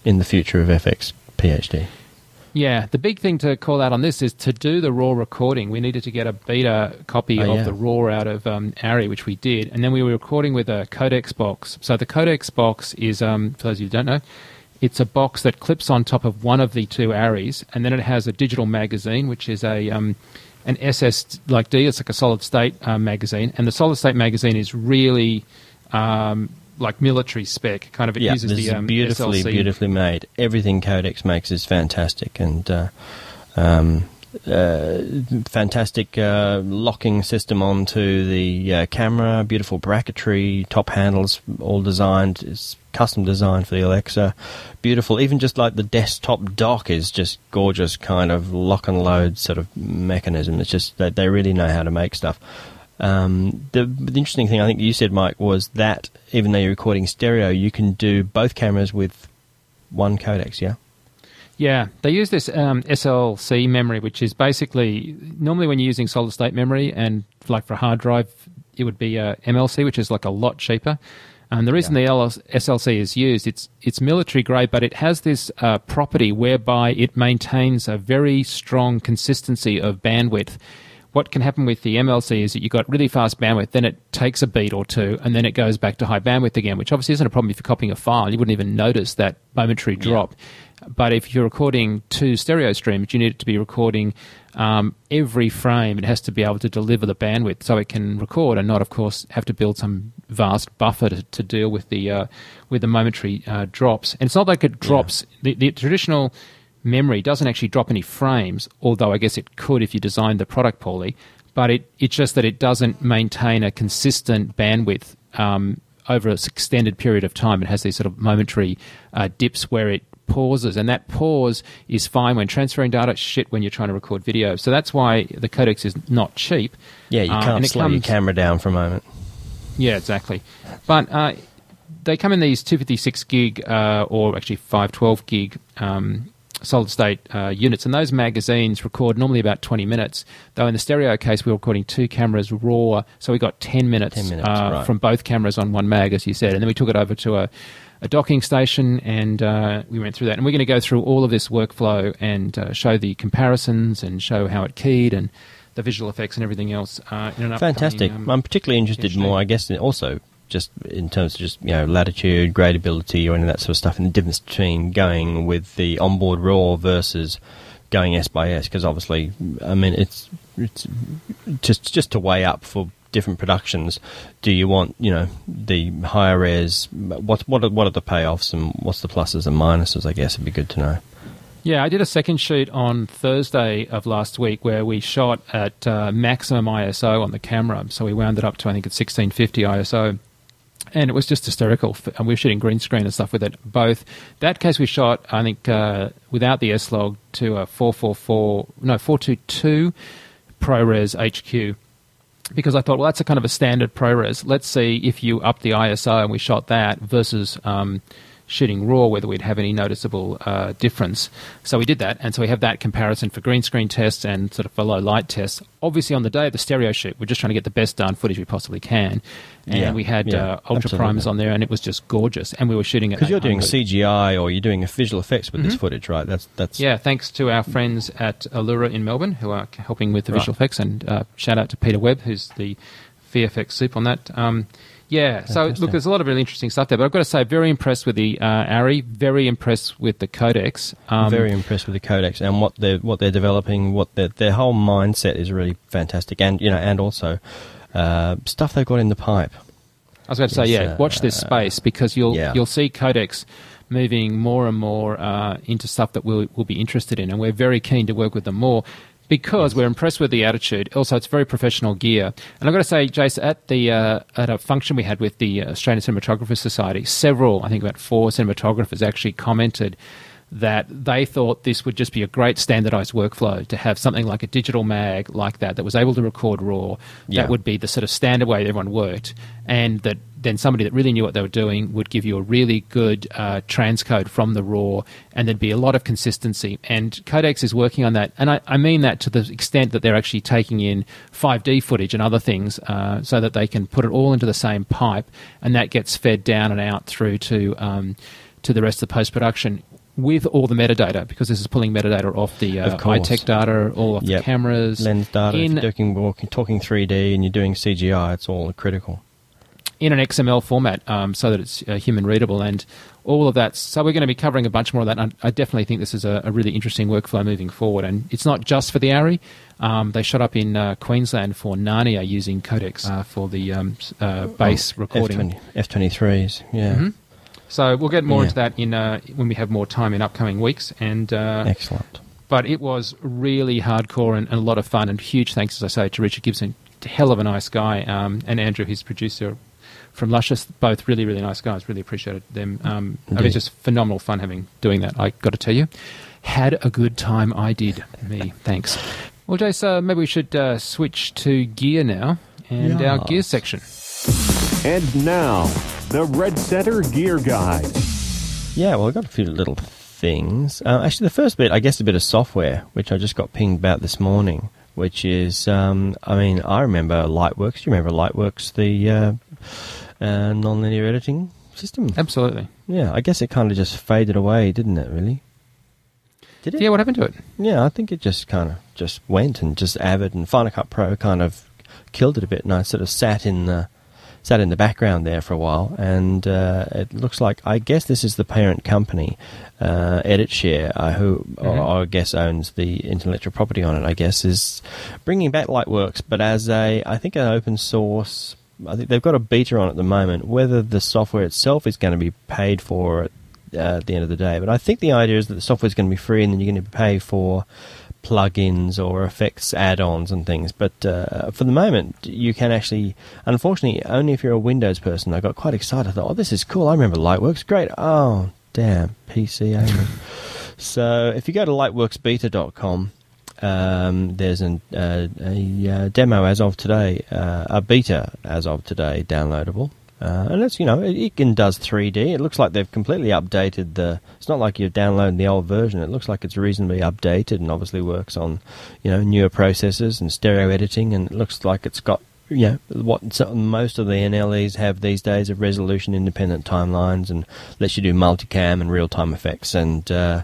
in the future of FX PhD. Yeah, the big thing to call out on this is to do the raw recording. We needed to get a beta copy Oh, of yeah. the raw out of um, ARRI, which we did, and then we were recording with a codex box. So the codex box is, um, for those of you who don't know, It's a box that clips on top of one of the two ARRIs, and then it has a digital magazine, which is a um, an SS like D. It's like a solid state uh, magazine, and the solid state magazine is really um, like military spec. Kind of it yeah, uses this the is um, beautifully, SLC. beautifully made. Everything Codex makes is fantastic, and uh, um, uh, fantastic uh, locking system onto the uh, camera. Beautiful bracketry, top handles, all designed. It's custom designed for the Alexa. Beautiful. Even just like the desktop dock is just gorgeous. Kind of lock and load sort of mechanism. It's just that they really know how to make stuff. Um, the, the interesting thing I think you said, Mike, was that even though you're recording stereo, you can do both cameras with one codex. Yeah. Yeah, they use this um, SLC memory, which is basically normally when you're using solid state memory and like for a hard drive, it would be a MLC, which is like a lot cheaper. And the reason the LS SLC is used, it's it's military grade, but it has this uh, property whereby it maintains a very strong consistency of bandwidth. What can happen with the MLC is that you've got really fast bandwidth, then it takes a beat or two, and then it goes back to high bandwidth again, which obviously isn't a problem if you're copying a file. You wouldn't even notice that momentary drop. But if you're recording two stereo streams, you need it to be recording um, every frame. It has to be able to deliver the bandwidth so it can record, and not, of course, have to build some vast buffer to, to deal with the uh, with the momentary uh, drops. And it's not like it drops the, the traditional memory doesn't actually drop any frames, although I guess it could if you designed the product poorly. But it, it's just that it doesn't maintain a consistent bandwidth um, over an extended period of time. It has these sort of momentary uh, dips where it pauses, and that pause is fine when transferring data. Shit when you're trying to record video. So that's why the codex is not cheap. Yeah, you Uh, can't it slow your camera down for a moment. Yeah, exactly. But uh, they come in these 256 gig uh, or actually 512 gig um, solid state uh, units, and those magazines record normally about 20 minutes. Though in the stereo case, we were recording two cameras raw, so we got 10 minutes, 10 minutes, uh, right. from both cameras on one mag, as you said, and then we took it over to a a docking station, and uh, we went through that. And we're going to go through all of this workflow and uh, show the comparisons and show how it keyed and the visual effects and everything else. Uh, in an upcoming, Fantastic. um, I'm particularly interested more, I guess, also just in terms of just you know latitude, gradability, or any of that sort of stuff, and the difference between going with the onboard raw versus going S by S. Because obviously, I mean, it's it's just just to weigh up for different productions. Do you want you know the higher res? What what are, what are the payoffs and what's the pluses and minuses? I guess it'd be good to know. Yeah, I did a second shoot on Thursday of last week where we shot at uh, maximum ISO on the camera. So we wound it up to, I think, it's 1650 ISO. And it was just hysterical. And we were shooting green screen and stuff with it. Both. That case we shot, I think, uh, without the S log to a 444, no, 422 ProRes HQ because I thought, well, that's a kind of a standard ProRes. Let's see if you up the ISO and we shot that versus um, shooting RAW, whether we'd have any noticeable uh, difference. So we did that, and so we have that comparison for green screen tests and sort of for low light tests. Obviously, on the day of the stereo shoot, we're just trying to get the best darn footage we possibly can, and Yeah, we had yeah, uh, ultra absolutely. primes on there, and it was just gorgeous. And we were shooting at Because you're doing CGI or you're doing visual effects with this footage, right? That's that's Mm-hmm. Yeah, thanks to our friends at Iloura in Melbourne who are helping with the Right. visual effects, and uh, shout out to Peter Webb, who's the VFX soup on that. Um, yeah, so look, there's a lot of really interesting stuff there, but I've got to say, very impressed with the uh, ARRI, very impressed with the Codex. Um, very impressed with the codex and what they're what they're developing. What their their whole mindset is really fantastic, and you know, and also uh, stuff they've got in the pipe. I was going to say, yeah, uh, watch this space because you'll yeah. you'll see Codex moving more and more uh, into stuff that we'll, we'll be interested in, and we're very keen to work with them more because we're impressed with the attitude. Also, it's very professional gear, and I've got to say, Jace, at the uh, at a function we had with the Australian Cinematographers Society, several, I think about four cinematographers actually commented that they thought this would just be a great standardized workflow to have something like a digital mag like that that was able to record raw Yeah. that would be the sort of standard way everyone worked and that then somebody that really knew what they were doing would give you a really good uh, transcode from the raw and there'd be a lot of consistency and codex is working on that and I, I mean that to the extent that they're actually taking in 5d footage and other things uh, so that they can put it all into the same pipe and that gets fed down and out through to um, to the rest of the post production with all the metadata because this is pulling metadata off the uh, iTech data, all off Yep. the cameras, Lens data, if you're talking 3D and you're doing CGI, it's all critical. In an XML format um, so that it's uh, human readable and all of that. So we're going to be covering a bunch more of that. And I definitely think this is a, a really interesting workflow moving forward. And it's not just for the ARRI. Um, they shot up in uh, Queensland for Narnia using Codex uh, for the um, uh, bass recording. F twenty threes, yeah. Mhm. So we'll get more Yeah. into that in uh, when we have more time in upcoming weeks. And uh, Excellent. but it was really hardcore and, and a lot of fun. And huge thanks, as I say, to Richard Gibson, hell of a nice guy, um, and Andrew, his producer from Luscious, both really, really nice guys. Really appreciated them. Um, I mean, Indeed. it's just phenomenal fun having doing that. I got to tell you, had a good time. I did. Me, thanks. Well, Jace, uh, maybe we should uh, switch to gear now and our gear section. And now, the Red Centre Gear Guide. Yeah, well, I've got a few little things. Uh, actually, the first bit, I guess, a bit of software, which I just got pinged about this morning, which is, um, I mean, I remember Lightworks. Do you remember Lightworks, the uh, uh, non-linear editing system? Absolutely. Yeah, I guess it kind of just faded away, didn't it? Really? Did it? Yeah, what happened to it? Yeah, I think it just kind of just went and just Avid and Final Cut Pro kind of killed it a bit, and I sort of sat in the sat in the background there for a while, and uh, it looks like I guess this is the parent company, uh, EditShare, uh, who or, Mhm. or I guess owns the intellectual property on it. I guess is bringing back Lightworks, but as a I think an open source. I think they've got a beta on at the moment. Whether the software itself is going to be paid for at, uh, at the end of the day, but I think the idea is that the software is going to be free, and then you're going to pay for plugins or effects add-ons and things. But uh, for the moment, you can actually, unfortunately, only if you're a Windows person. I got quite excited. I thought, oh, this is cool. I remember Lightworks. Great. Oh, damn, PC so if you go to lightworksbeta.com, um, there's an, uh, a uh, demo as of today, uh, a beta as of today, downloadable. Uh, and it's you know it, it can does 3D. It looks like they've completely updated the. It's not like you're downloading the old version. It looks like it's reasonably updated and obviously works on you know newer processors and stereo editing. And it looks like it's got you know what most of the NLEs have these days of resolution independent timelines and lets you do multicam and real time effects and. Uh,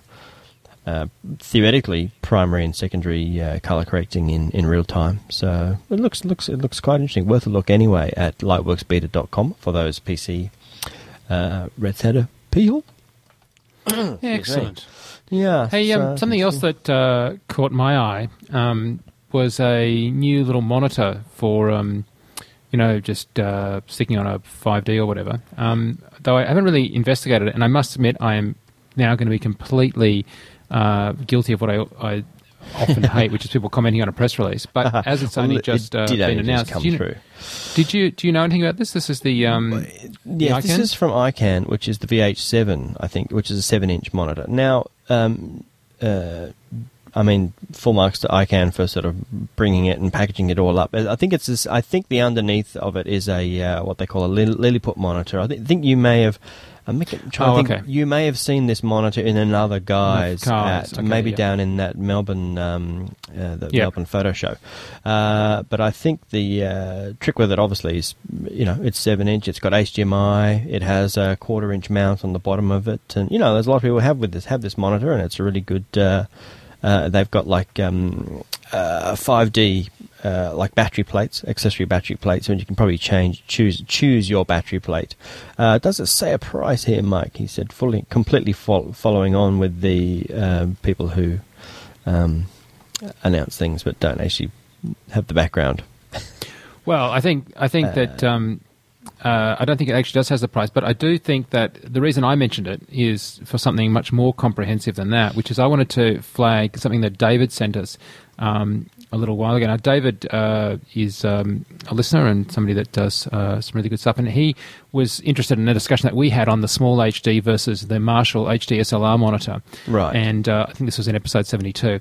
uh, theoretically primary and secondary uh, color correcting in, in real time. So it looks looks it looks quite interesting. Worth a look anyway at lightworksbeta.com for those PC uh, Red people. Excellent. Yeah. Hey, um, something else that uh, caught my eye um, was a new little monitor for, um, you know, just uh, sticking on a 5D or whatever. Um, though I haven't really investigated it, and I must admit I am now going to be completely uh, guilty of what I, I often hate, which is people commenting on a press release. But as it's only it just uh, been announced, come you, through. did you do you know anything about this? This is the um, Yeah, this is from iKan, which is the VH7, I think, which is a seven-inch monitor. Now, um, uh, I mean, full marks to iKan for sort of bringing it and packaging it all up. I think it's this, I think the underneath of it is a uh, what they call a Lil- Lilliput monitor. I thi- think you may have. I'm trying Oh, to think. okay. You may have seen this monitor in another guy's, at, okay, maybe yeah. down in that Melbourne, um, uh, the Yeah. Melbourne photo show. Uh, but I think the uh, trick with it, obviously, is you know it's seven inch. It's got HDMI. It has a quarter inch mount on the bottom of it, and you know there's a lot of people have with this have this monitor, and it's a really good. Uh, uh, they've got like um, uh, 5D uh, like battery plates, accessory battery plates, and you can probably change choose choose your battery plate. Uh, does it say a price here, Mike? He said fully completely fol- following on with the um people who um, announce things but don't actually have the background. Well, I think I think that um, uh, I don't think it actually does has the price, but I do think that the reason I mentioned it is for something much more comprehensive than that, which is I wanted to flag something that David sent us um, a little while ago. Now, David uh, is um, a listener and somebody that does uh, some really good stuff, and he was interested in a discussion that we had on the SmallHD versus the Marshall HD SLR monitor. Right. And uh, I think this was in episode 72.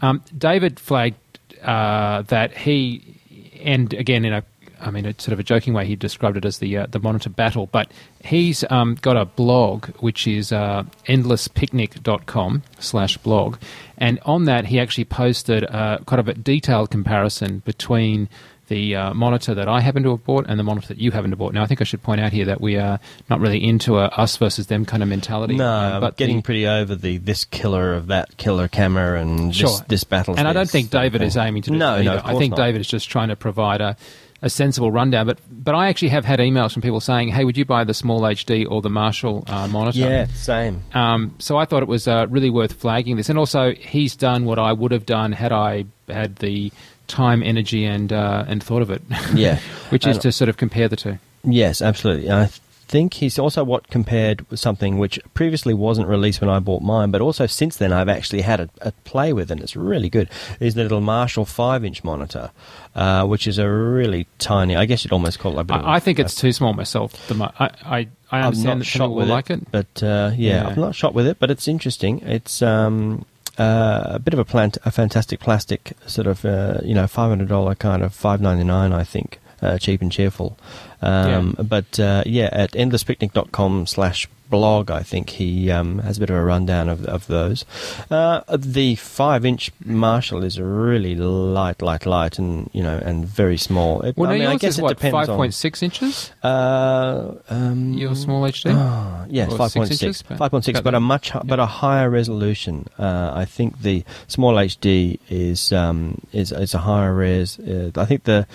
Um, David flagged uh, that he, and again, in a, I mean, it's sort of a joking way, he described it as the uh, the monitor battle. But he's um, got a blog which is uh, endlesspicnic.com slash blog, and on that he actually posted uh, kind of a detailed comparison between the uh, monitor that I happen to have bought and the monitor that you happen to have bought. Now, I think I should point out here that we are not really into a us versus them kind of mentality. No, I'm but getting the- pretty over the this killer of that killer camera and Sure. this, this battle. And I don't think David thing. is aiming to do no, no. I think not. David is just trying to provide a, a sensible rundown. But but I actually have had emails from people saying, "Hey, would you buy the SmallHD or the Marshall uh, monitor?" Yeah, same. Um, so I thought it was uh, really worth flagging this, and also he's done what I would have done had I had the time, energy, and uh, and thought of it. Yeah. which is And- to sort of compare the two. Yes, absolutely. I think he's also what compared with something which previously wasn't released when I bought mine, but also since then I've actually had a, a play with, and it's really good. Is the little Marshall five-inch monitor, uh, which is a really tiny. I guess you'd almost call it. A bit of a- I, I think it's too small myself. The mo- I, I I understand not that shot will with like it. but uh, yeah, Yeah. I'm not shot with it. But it's interesting. It's um, uh, a bit of a plant, a fantastic plastic sort of uh, you know five hundred dollar kind of five ninety nine. I think uh, cheap and cheerful. Um, But uh, yeah, at endlesspicnic.com slash blog, I think he um, has a bit of a rundown of, of those. Uh, the five inch Marshall is really light, light, light, and you know, and very small. It, Well, I mean, I guess it what depends five on. point six inches. Uh, um, Your SmallHD. Ah, yes, five point six. Five point six, but a much hi- but a higher resolution. Uh, I think the SmallHD is um, is is a higher res. Uh, I think the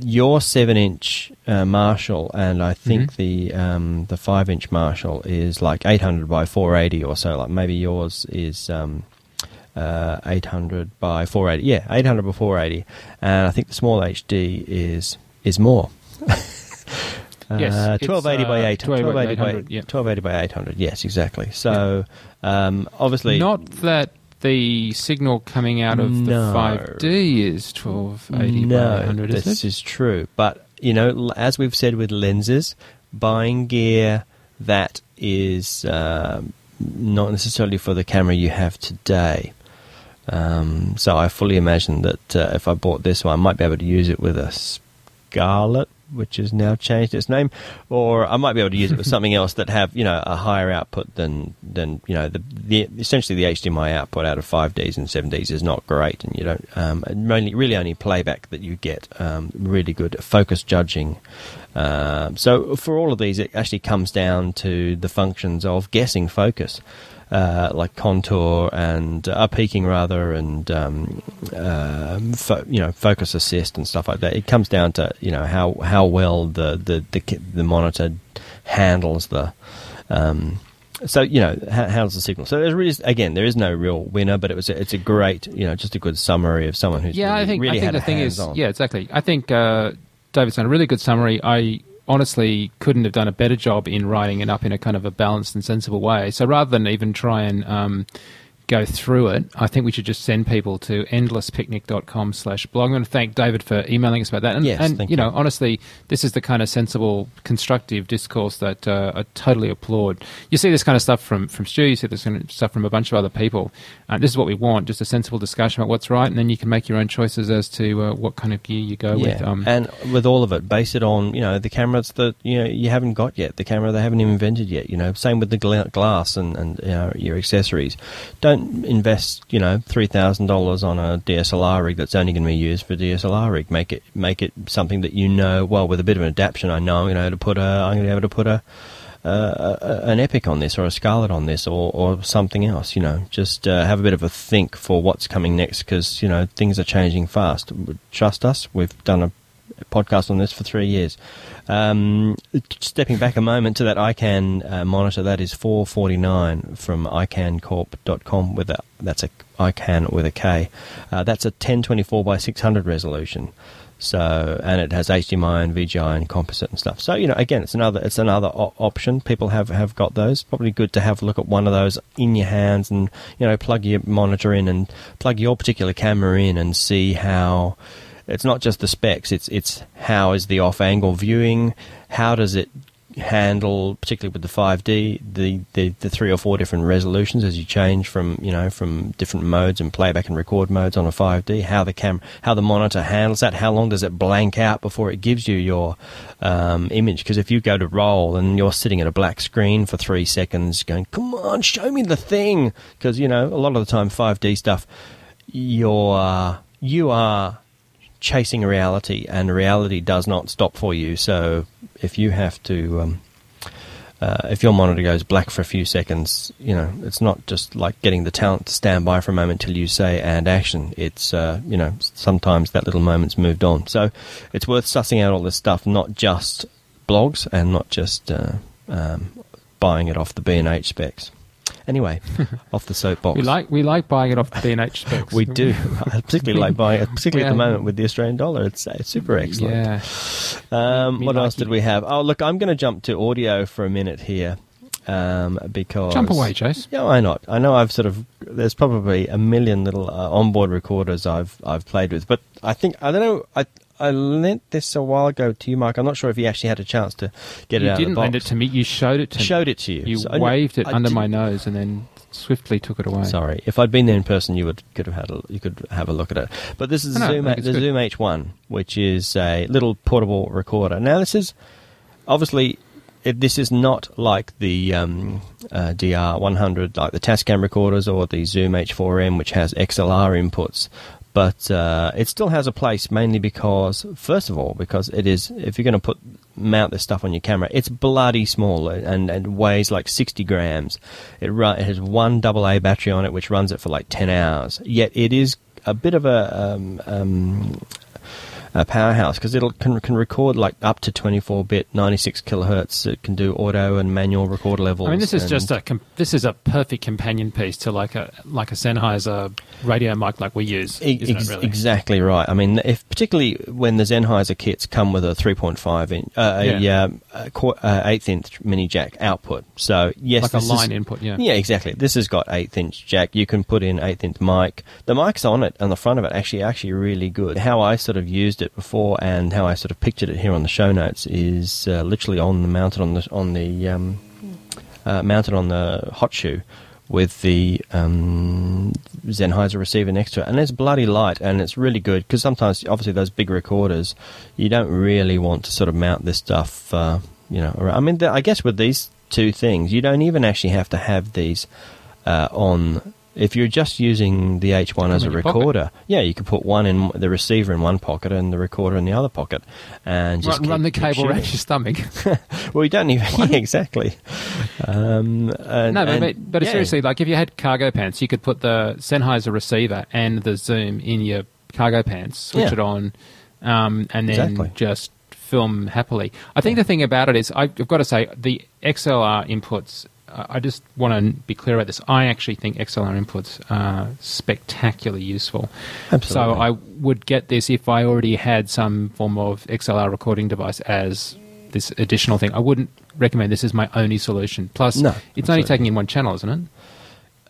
your seven inch uh, Marshall and I think Mhm. the um, the five inch Marshall is like eight hundred by four eighty or so. Like maybe yours is. Um, uh, 800 by 480. Yeah, 800 by 480, and I think the SmallHD is is more. Yes, Uh, it's, 1280 by uh, 800. 1280 by 1280 by 800, yeah. 1280 by 800. Yes, exactly. So, um, obviously, Not that the signal coming out of No. the 5D is 1280 no, by 100, is this it? is true. But you know, as we've said with lenses, buying gear that is um, not necessarily for the camera you have today. Um, so I fully imagine that uh, if I bought this one, I might be able to use it with a Scarlet, which has now changed its name, or I might be able to use it with something else that have you know a higher output than than you know the, the essentially the HDMI output out of five Ds and seven Ds is not great, and you don't um, mainly really only playback that you get um, really good focus judging. Um, so for all of these, it actually comes down to the functions of guessing focus uh, like contour and uh, peaking rather, and um, um fo- you know focus assist and stuff like that. It comes down to you know how how well the the the, the monitor handles the. Um, so you know ha- handles the signal. So there's really again there is no real winner, but it was a, it's a great you know just a good summary of someone who's yeah, really, I think really I think the thing is, hands-on. yeah, exactly. I think uh, David's done a really good summary. I honestly couldn't have done a better job in writing it up in a kind of a balanced and sensible way. So rather than even try and um, go through it, I think we should just send people to endlesspicnic.com slash blog. I'm going to thank David for emailing us about that. And, Yes, and thank you know, you. honestly, this is the kind of sensible, constructive discourse that uh, I totally applaud. You see this kind of stuff from, from Stu, you see this kind of stuff from a bunch of other people. Uh, this is what we want, just a sensible discussion about what's right, and then you can make your own choices as to uh, what kind of gear you go with. Um, and with all of it, base it on you know the cameras that you know you haven't got yet, the camera they haven't invented yet. You know, same with the gla- glass and and you know, your accessories. Don't invest you know three thousand dollars on a DSLR rig that's only going to be used for DSLR rig. Make it make it something that you know well with a bit of an adaptation. I know I'm going to to put a I'm going to be able to put a a- an epic on this or a scarlet on this or, or something else you know just uh, have a bit of a think for what's coming next because you know things are changing fast trust us we've done a podcast on this for three years um, stepping back a moment to that iKan uh, monitor that is 449 from ikancorp.com with a that's a ICANN with a K uh, that's a 1024 by 600 resolution so and it has HDMI and VGI and composite and stuff. So you know, again, it's another it's another option. People have have got those. Probably good to have a look at one of those in your hands and you know plug your monitor in and plug your particular camera in and see how. It's not just the specs. It's it's how is the off angle viewing? How does it handle, particularly with the 5D, the, the, the three or four different resolutions as you change from you know from different modes and playback and record modes on a 5D. How the camera, how the monitor handles that. How long does it blank out before it gives you your um, image? Because if you go to roll and you're sitting at a black screen for three seconds, going, "Come on, show me the thing," because you know a lot of the time 5D stuff, you're you are chasing reality, and reality does not stop for you. So if you have to um, uh, if your monitor goes black for a few seconds, you know, it's not just like getting the talent to stand by for a moment till you say and action. It's, uh, you know, sometimes that little moment's moved on. So it's worth sussing out all this stuff, not just blogs and not just uh, um, buying it off the B&H specs. Anyway, off the soapbox. We like we like buying it off the B&H specs. We do. I particularly like buying it, particularly at the moment with the Australian dollar. It's, it's super excellent. Yeah. Um, what like else did we have? Oh, look, I'm going to jump to audio for a minute here um, because Jump away, Jace. Yeah, why not? I know I've sort of there's probably a million little uh, onboard recorders I've I've played with, but I think I don't know. I I lent this a while ago to you, Mike. I'm not sure if you actually had a chance to get it You out didn't of the box. lend it to me. You showed it to I me. showed it to you. You So I- waved it I under didn't- my nose and then swiftly took it away. Sorry, if I'd been there in person, you would could have had a, you could have a look at it. But this is I know, Zoom, the good. Zoom H1, which is a little portable recorder. Now, this is obviously it, this is not like the um, uh, DR100, like the Tascam recorders, or the Zoom H4n, which has XLR inputs. But uh, it still has a place, mainly because, first of all, because it is. If you're going to put mount this stuff on your camera, it's bloody small and, and weighs like 60 grams. It, run, it has one AA battery on it, which runs it for like 10 hours. Yet it is a bit of a um, um, a powerhouse because it can, can record like up to 24 bit 96 kilohertz it can do auto and manual record levels I mean, this is just a com- this is a perfect companion piece to like a like a Sennheiser radio mic like we use. Ex- it, really? Exactly right. I mean, if particularly when the Sennheiser kits come with a 3.5 inch, uh, a, Yeah. um, a uh, eighth inch mini jack output. So yes, Like a this is- line input, yeah. yeah, exactly. This has got eighth inch jack. You can put in eighth inch mic. The mic's on it on the front of it actually actually really good. How I sort of used it before and how I sort of pictured it here on the show notes is uh, literally on the mounted on the on the um, uh, mounted on the hot shoe with the um, Sennheiser receiver next to it, and it's bloody light and it's really good because sometimes, obviously, those big recorders, you don't really want to sort of mount this stuff. Uh, you know, around. I mean, the, I guess with these two things, you don't even actually have to have these uh, on. If you're just using the H1 as a your pocket. recorder, yeah, you could put one in the receiver in one pocket and the recorder in the other pocket, and just Run, run the cable around your stomach. Well, you don't even yeah, exactly. Um, and, no, but, and- but, but yeah. seriously, like if you had cargo pants, you could put the Sennheiser receiver and the Zoom in your cargo pants, switch Yeah. it on, um, and then Exactly. just film happily. I think the thing about it is, I've got to say, the XLR inputs. I just want to be clear about this. I actually think XLR inputs are spectacularly useful. Absolutely. So I would get this if I already had some form of XLR recording device as this additional thing. I wouldn't recommend this as my only solution. Plus, No, it's only taking in one channel, isn't it?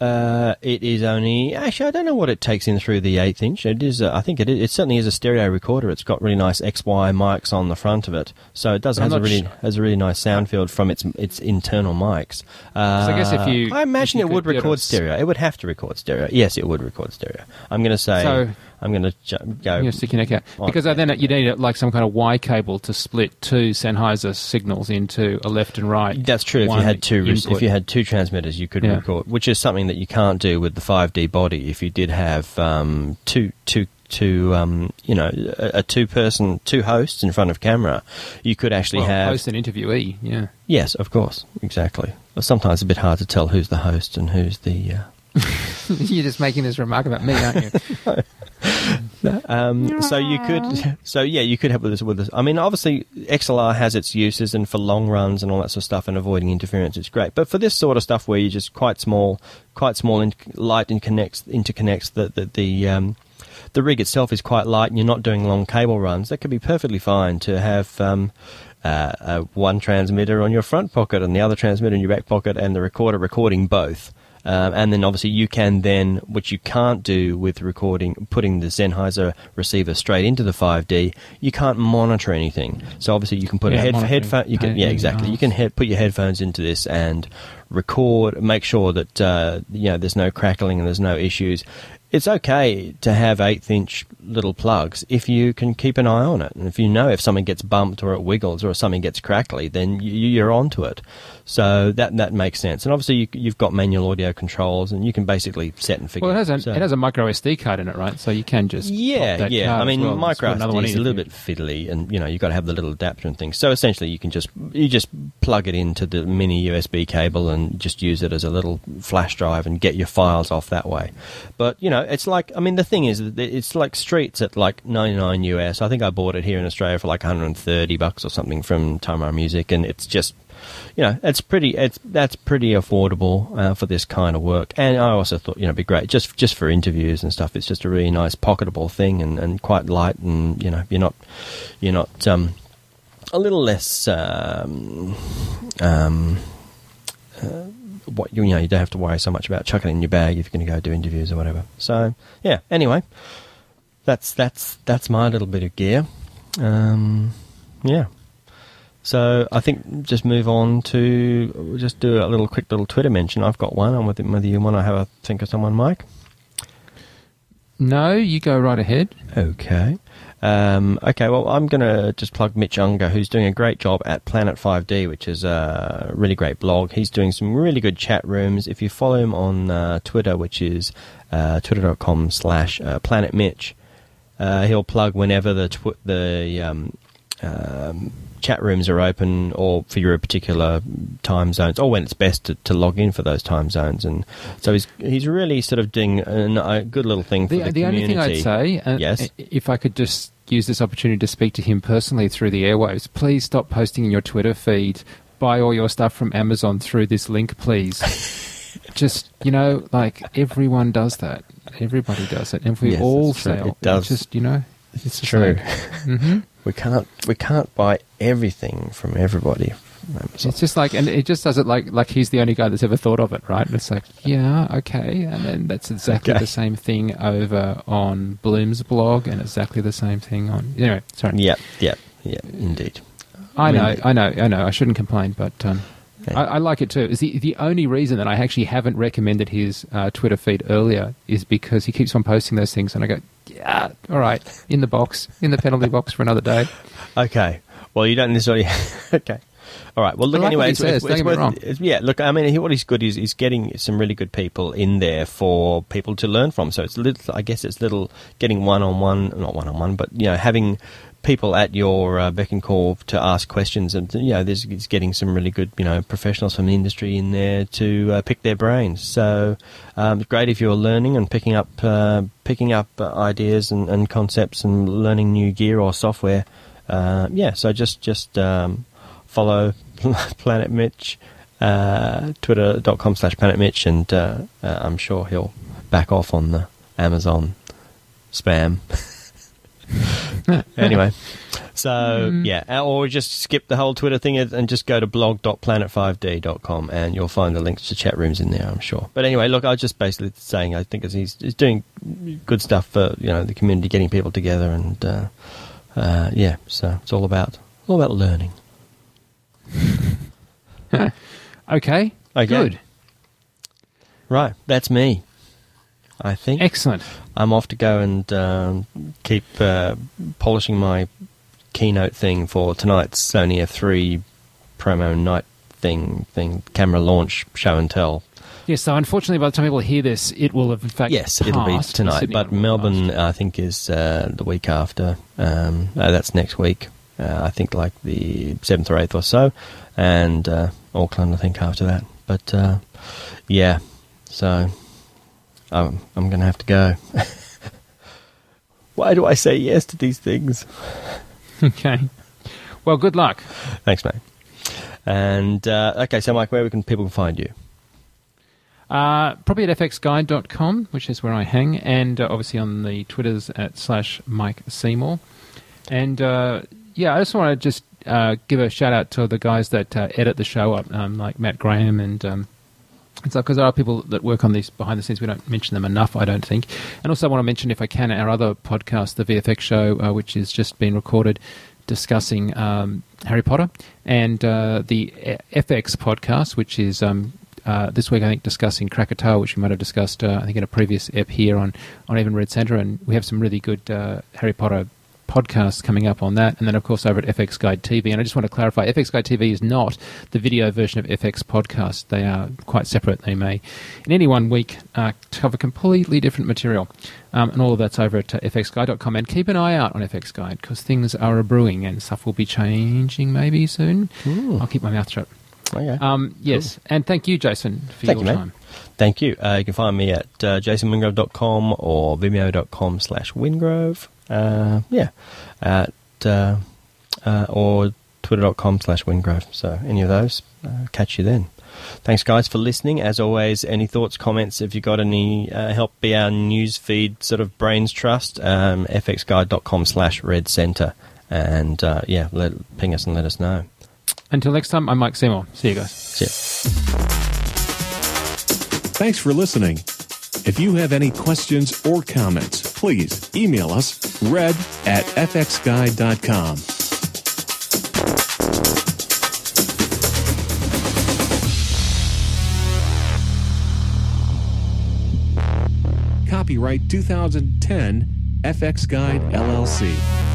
Uh, it is only actually I don't know what it takes in through the eighth inch. It is uh, I think it is, it certainly is a stereo recorder. It's got really nice XY mics on the front of it, so it does has a really sh- has a really nice sound field from its its internal mics. Uh, So I guess if you- I imagine if it would record stereo. It would have to record stereo. Yes, it would record stereo. I'm going to say So- I'm going to go. You're going stick your neck out because then you need like some kind of Y cable to split two Sennheiser signals into a left and right. That's true. If you had two, rec- if you had two transmitters, you could Yeah. record, which is something that you can't do with the 5D body. If you did have um, two, two, two, um, you know, a, a two-person, two hosts in front of camera, you could actually well, have. host and interviewee. Yeah, Yes, of course, exactly. But sometimes it's a bit hard to tell who's the host and who's the. Uh, you're just making this remark about me, aren't you? Um, so you could, so yeah, you could have with this. With this, I mean, obviously, XLR has its uses, and for long runs and all that sort of stuff, and avoiding interference, it's great. But for this sort of stuff, where you're just quite small, quite small, and light and connects interconnects the the the, um, the rig itself is quite light, and you're not doing long cable runs. That could be perfectly fine to have. Um, uh, uh, one transmitter on your front pocket and the other transmitter in your back pocket, and the recorder recording both. Um, and then obviously you can then, which you can't do with recording, putting the Sennheiser receiver straight into the 5D, you can't monitor anything. So obviously you can put Yeah, a head, headphone, you can, yeah, exactly. You can head, put your headphones into this and record, make sure that, uh, you know, there's no crackling and there's no issues. it's okay to have eighth inch little plugs if you can keep an eye on it. And if you know if something gets bumped or it wiggles or something gets crackly, then you, you're onto it. So that that makes sense. And obviously you, have got manual audio controls and you can basically set and figure. Well, it has a so, it has a micro SD card in it, right? So you can just yeah yeah. I mean, well. micro SD is a little bit fiddly, and you know you've got to have the little adapter and things. So essentially, you can just you just plug it into the mini USB cable and just use it as a little flash drive and get your files off that way. But you know, it's like I mean, the thing is, it's like Streets at like 99 US. I think I bought it here in Australia for like 130 bucks or something from Tamar Music, and it's just you know, it's pretty. It's that's pretty affordable uh, for this kind of work. And I also thought, you know, it'd be great just just for interviews and stuff. It's just a really nice pocketable thing and, and quite light. And you know, you're not you're not um, a little less. Um, um, uh, what you know, you don't have to worry so much about chucking it in your bag if you're going to go do interviews or whatever. So yeah. Anyway, that's that's that's my little bit of gear. Um, yeah. So I think just move on to just do a little quick little Twitter mention. I've got one. I'm with whether you want to have a think of someone, Mike. No, you go right ahead. Okay. Um, okay, well, I'm going to just plug Mitch Aunger, who's doing a great job at Planet 5D, which is a really great blog. He's doing some really good chat rooms. If you follow him on uh, Twitter, which is uh, twitter.com slash uh, planetmitch, uh, he'll plug whenever the, tw- the um, um, chat rooms are open or for your particular time zones or when it's best to, to log in for those time zones. And so he's he's really sort of doing a, good little thing for the, the, the community. only thing I'd say uh, yes? if I could just use this opportunity to speak to him personally through the airwaves please stop posting in your Twitter feed. Buy all your stuff from Amazon through this link please. Just you know like everyone does that. Everybody does it and if we yes, all sell it does. just you know it's true like, mm-hmm. we can't we can't buy everything from everybody. It's just like, and it just does it like like he's the only guy that's ever thought of it, right? And it's like, yeah, okay, and then that's exactly Okay. the same thing over on Bloom's blog, and exactly the same thing on. Anyway, sorry. Yep, yep, yep, indeed. I know, Indeed. I know, I know. I shouldn't complain, but um, Okay. I, I like it too. Is the the only reason that I actually haven't recommended his uh, Twitter feed earlier is because he keeps on posting those things, and I go, yeah, all right, in the box, in the penalty box for another day. Okay. Well, you don't necessarily. okay. All right. Well, look. Like anyway, it's, says, it's, it's worth- it's- yeah. Look, I mean, what he's good is he's getting some really good people in there for people to learn from. So it's little. I guess it's little getting one on one, not one on one, but you know, having people at your uh, beck and call to ask questions, and you know, there's he's getting some really good, you know, professionals from the industry in there to uh, pick their brains. So um, it's great if you're learning and picking up uh, picking up uh, ideas and, and concepts and learning new gear or software. Uh, yeah, so just just um, follow Planet Mitch, uh, twitter.com slash Planet Mitch, and I'm sure he'll back off on the Amazon spam. anyway, so yeah, uh, or just skip the whole Twitter thing and and just go to blog.planet5d.com and you'll find the links to chat rooms in there, I'm sure. But anyway, look, I was just basically saying I think he's, he's doing good stuff for you know the community, getting people together, and uh, uh, yeah, so it's all about all about learning. Okay, Okay. good, Right, that's me. I think excellent. I'm off to go and um, keep uh, polishing my keynote thing for tonight's Sony F3 promo night thing, thing camera launch show and tell. Yes, so unfortunately, by the time people hear this, it will have in fact Yes, it'll be tonight, Sydney but one will have Melbourne. I think is uh, the week after. Um, uh, that's next week. Uh, I think like the seventh or eighth or so, and uh, Auckland I think after that. But uh, yeah, so I'm, I'm going to have to go. Why do I say yes to these things? okay. Well, good luck. Thanks, mate. And uh, okay, so Mike, where can people find you? Uh, probably at fxguide.com, which is where I hang, and uh, obviously on the Twitters at slash Mike Seymour. And uh, yeah, I just want to just uh, give a shout out to the guys that uh, edit the show up, um, like Matt Graham and. Um, because there are people that work on these behind the scenes. We don't mention them enough, I don't think. And also, I want to mention, if I can, our other podcast, the VFX show, uh, which has just been recorded discussing um, Harry Potter, and uh, the FX podcast, which is um, uh, this week, I think, discussing Krakatoa, which we might have discussed, uh, I think, in a previous ep here on, on Even Red Centre. And we have some really good uh, Harry Potter podcasts coming up on that. And then, of course, over at FX Guide TV. And I just want to clarify FX Guide TV is not the video version of FX Podcast. They are quite separate. They may, in any one week, uh, cover completely different material. Um, and all of that's over at uh, fxguide.com. And keep an eye out on FX Guide because things are a brewing and stuff will be changing maybe soon. Ooh. I'll keep my mouth shut. Okay. Um, yes. And thank you, Jason, for Thank your you, time. Thank you. Uh, you can find me at uh, jasonwingrove.com or vimeo.com slash wingrove. Uh, yeah. At, uh, uh, or twitter.com slash wingrove. So any of those, uh, catch you then. Thanks, guys, for listening. As always, any thoughts, comments, if you got any, uh, help be our news feed sort of brains trust, um, fxguide.com slash red center. And, uh, yeah, let, ping us and let us know. Until next time, I'm Mike Seymour. See you guys. See ya. Thanks for listening. If you have any questions or comments, please email us red at fxguide.com. Copyright 2010 FX Guide LLC.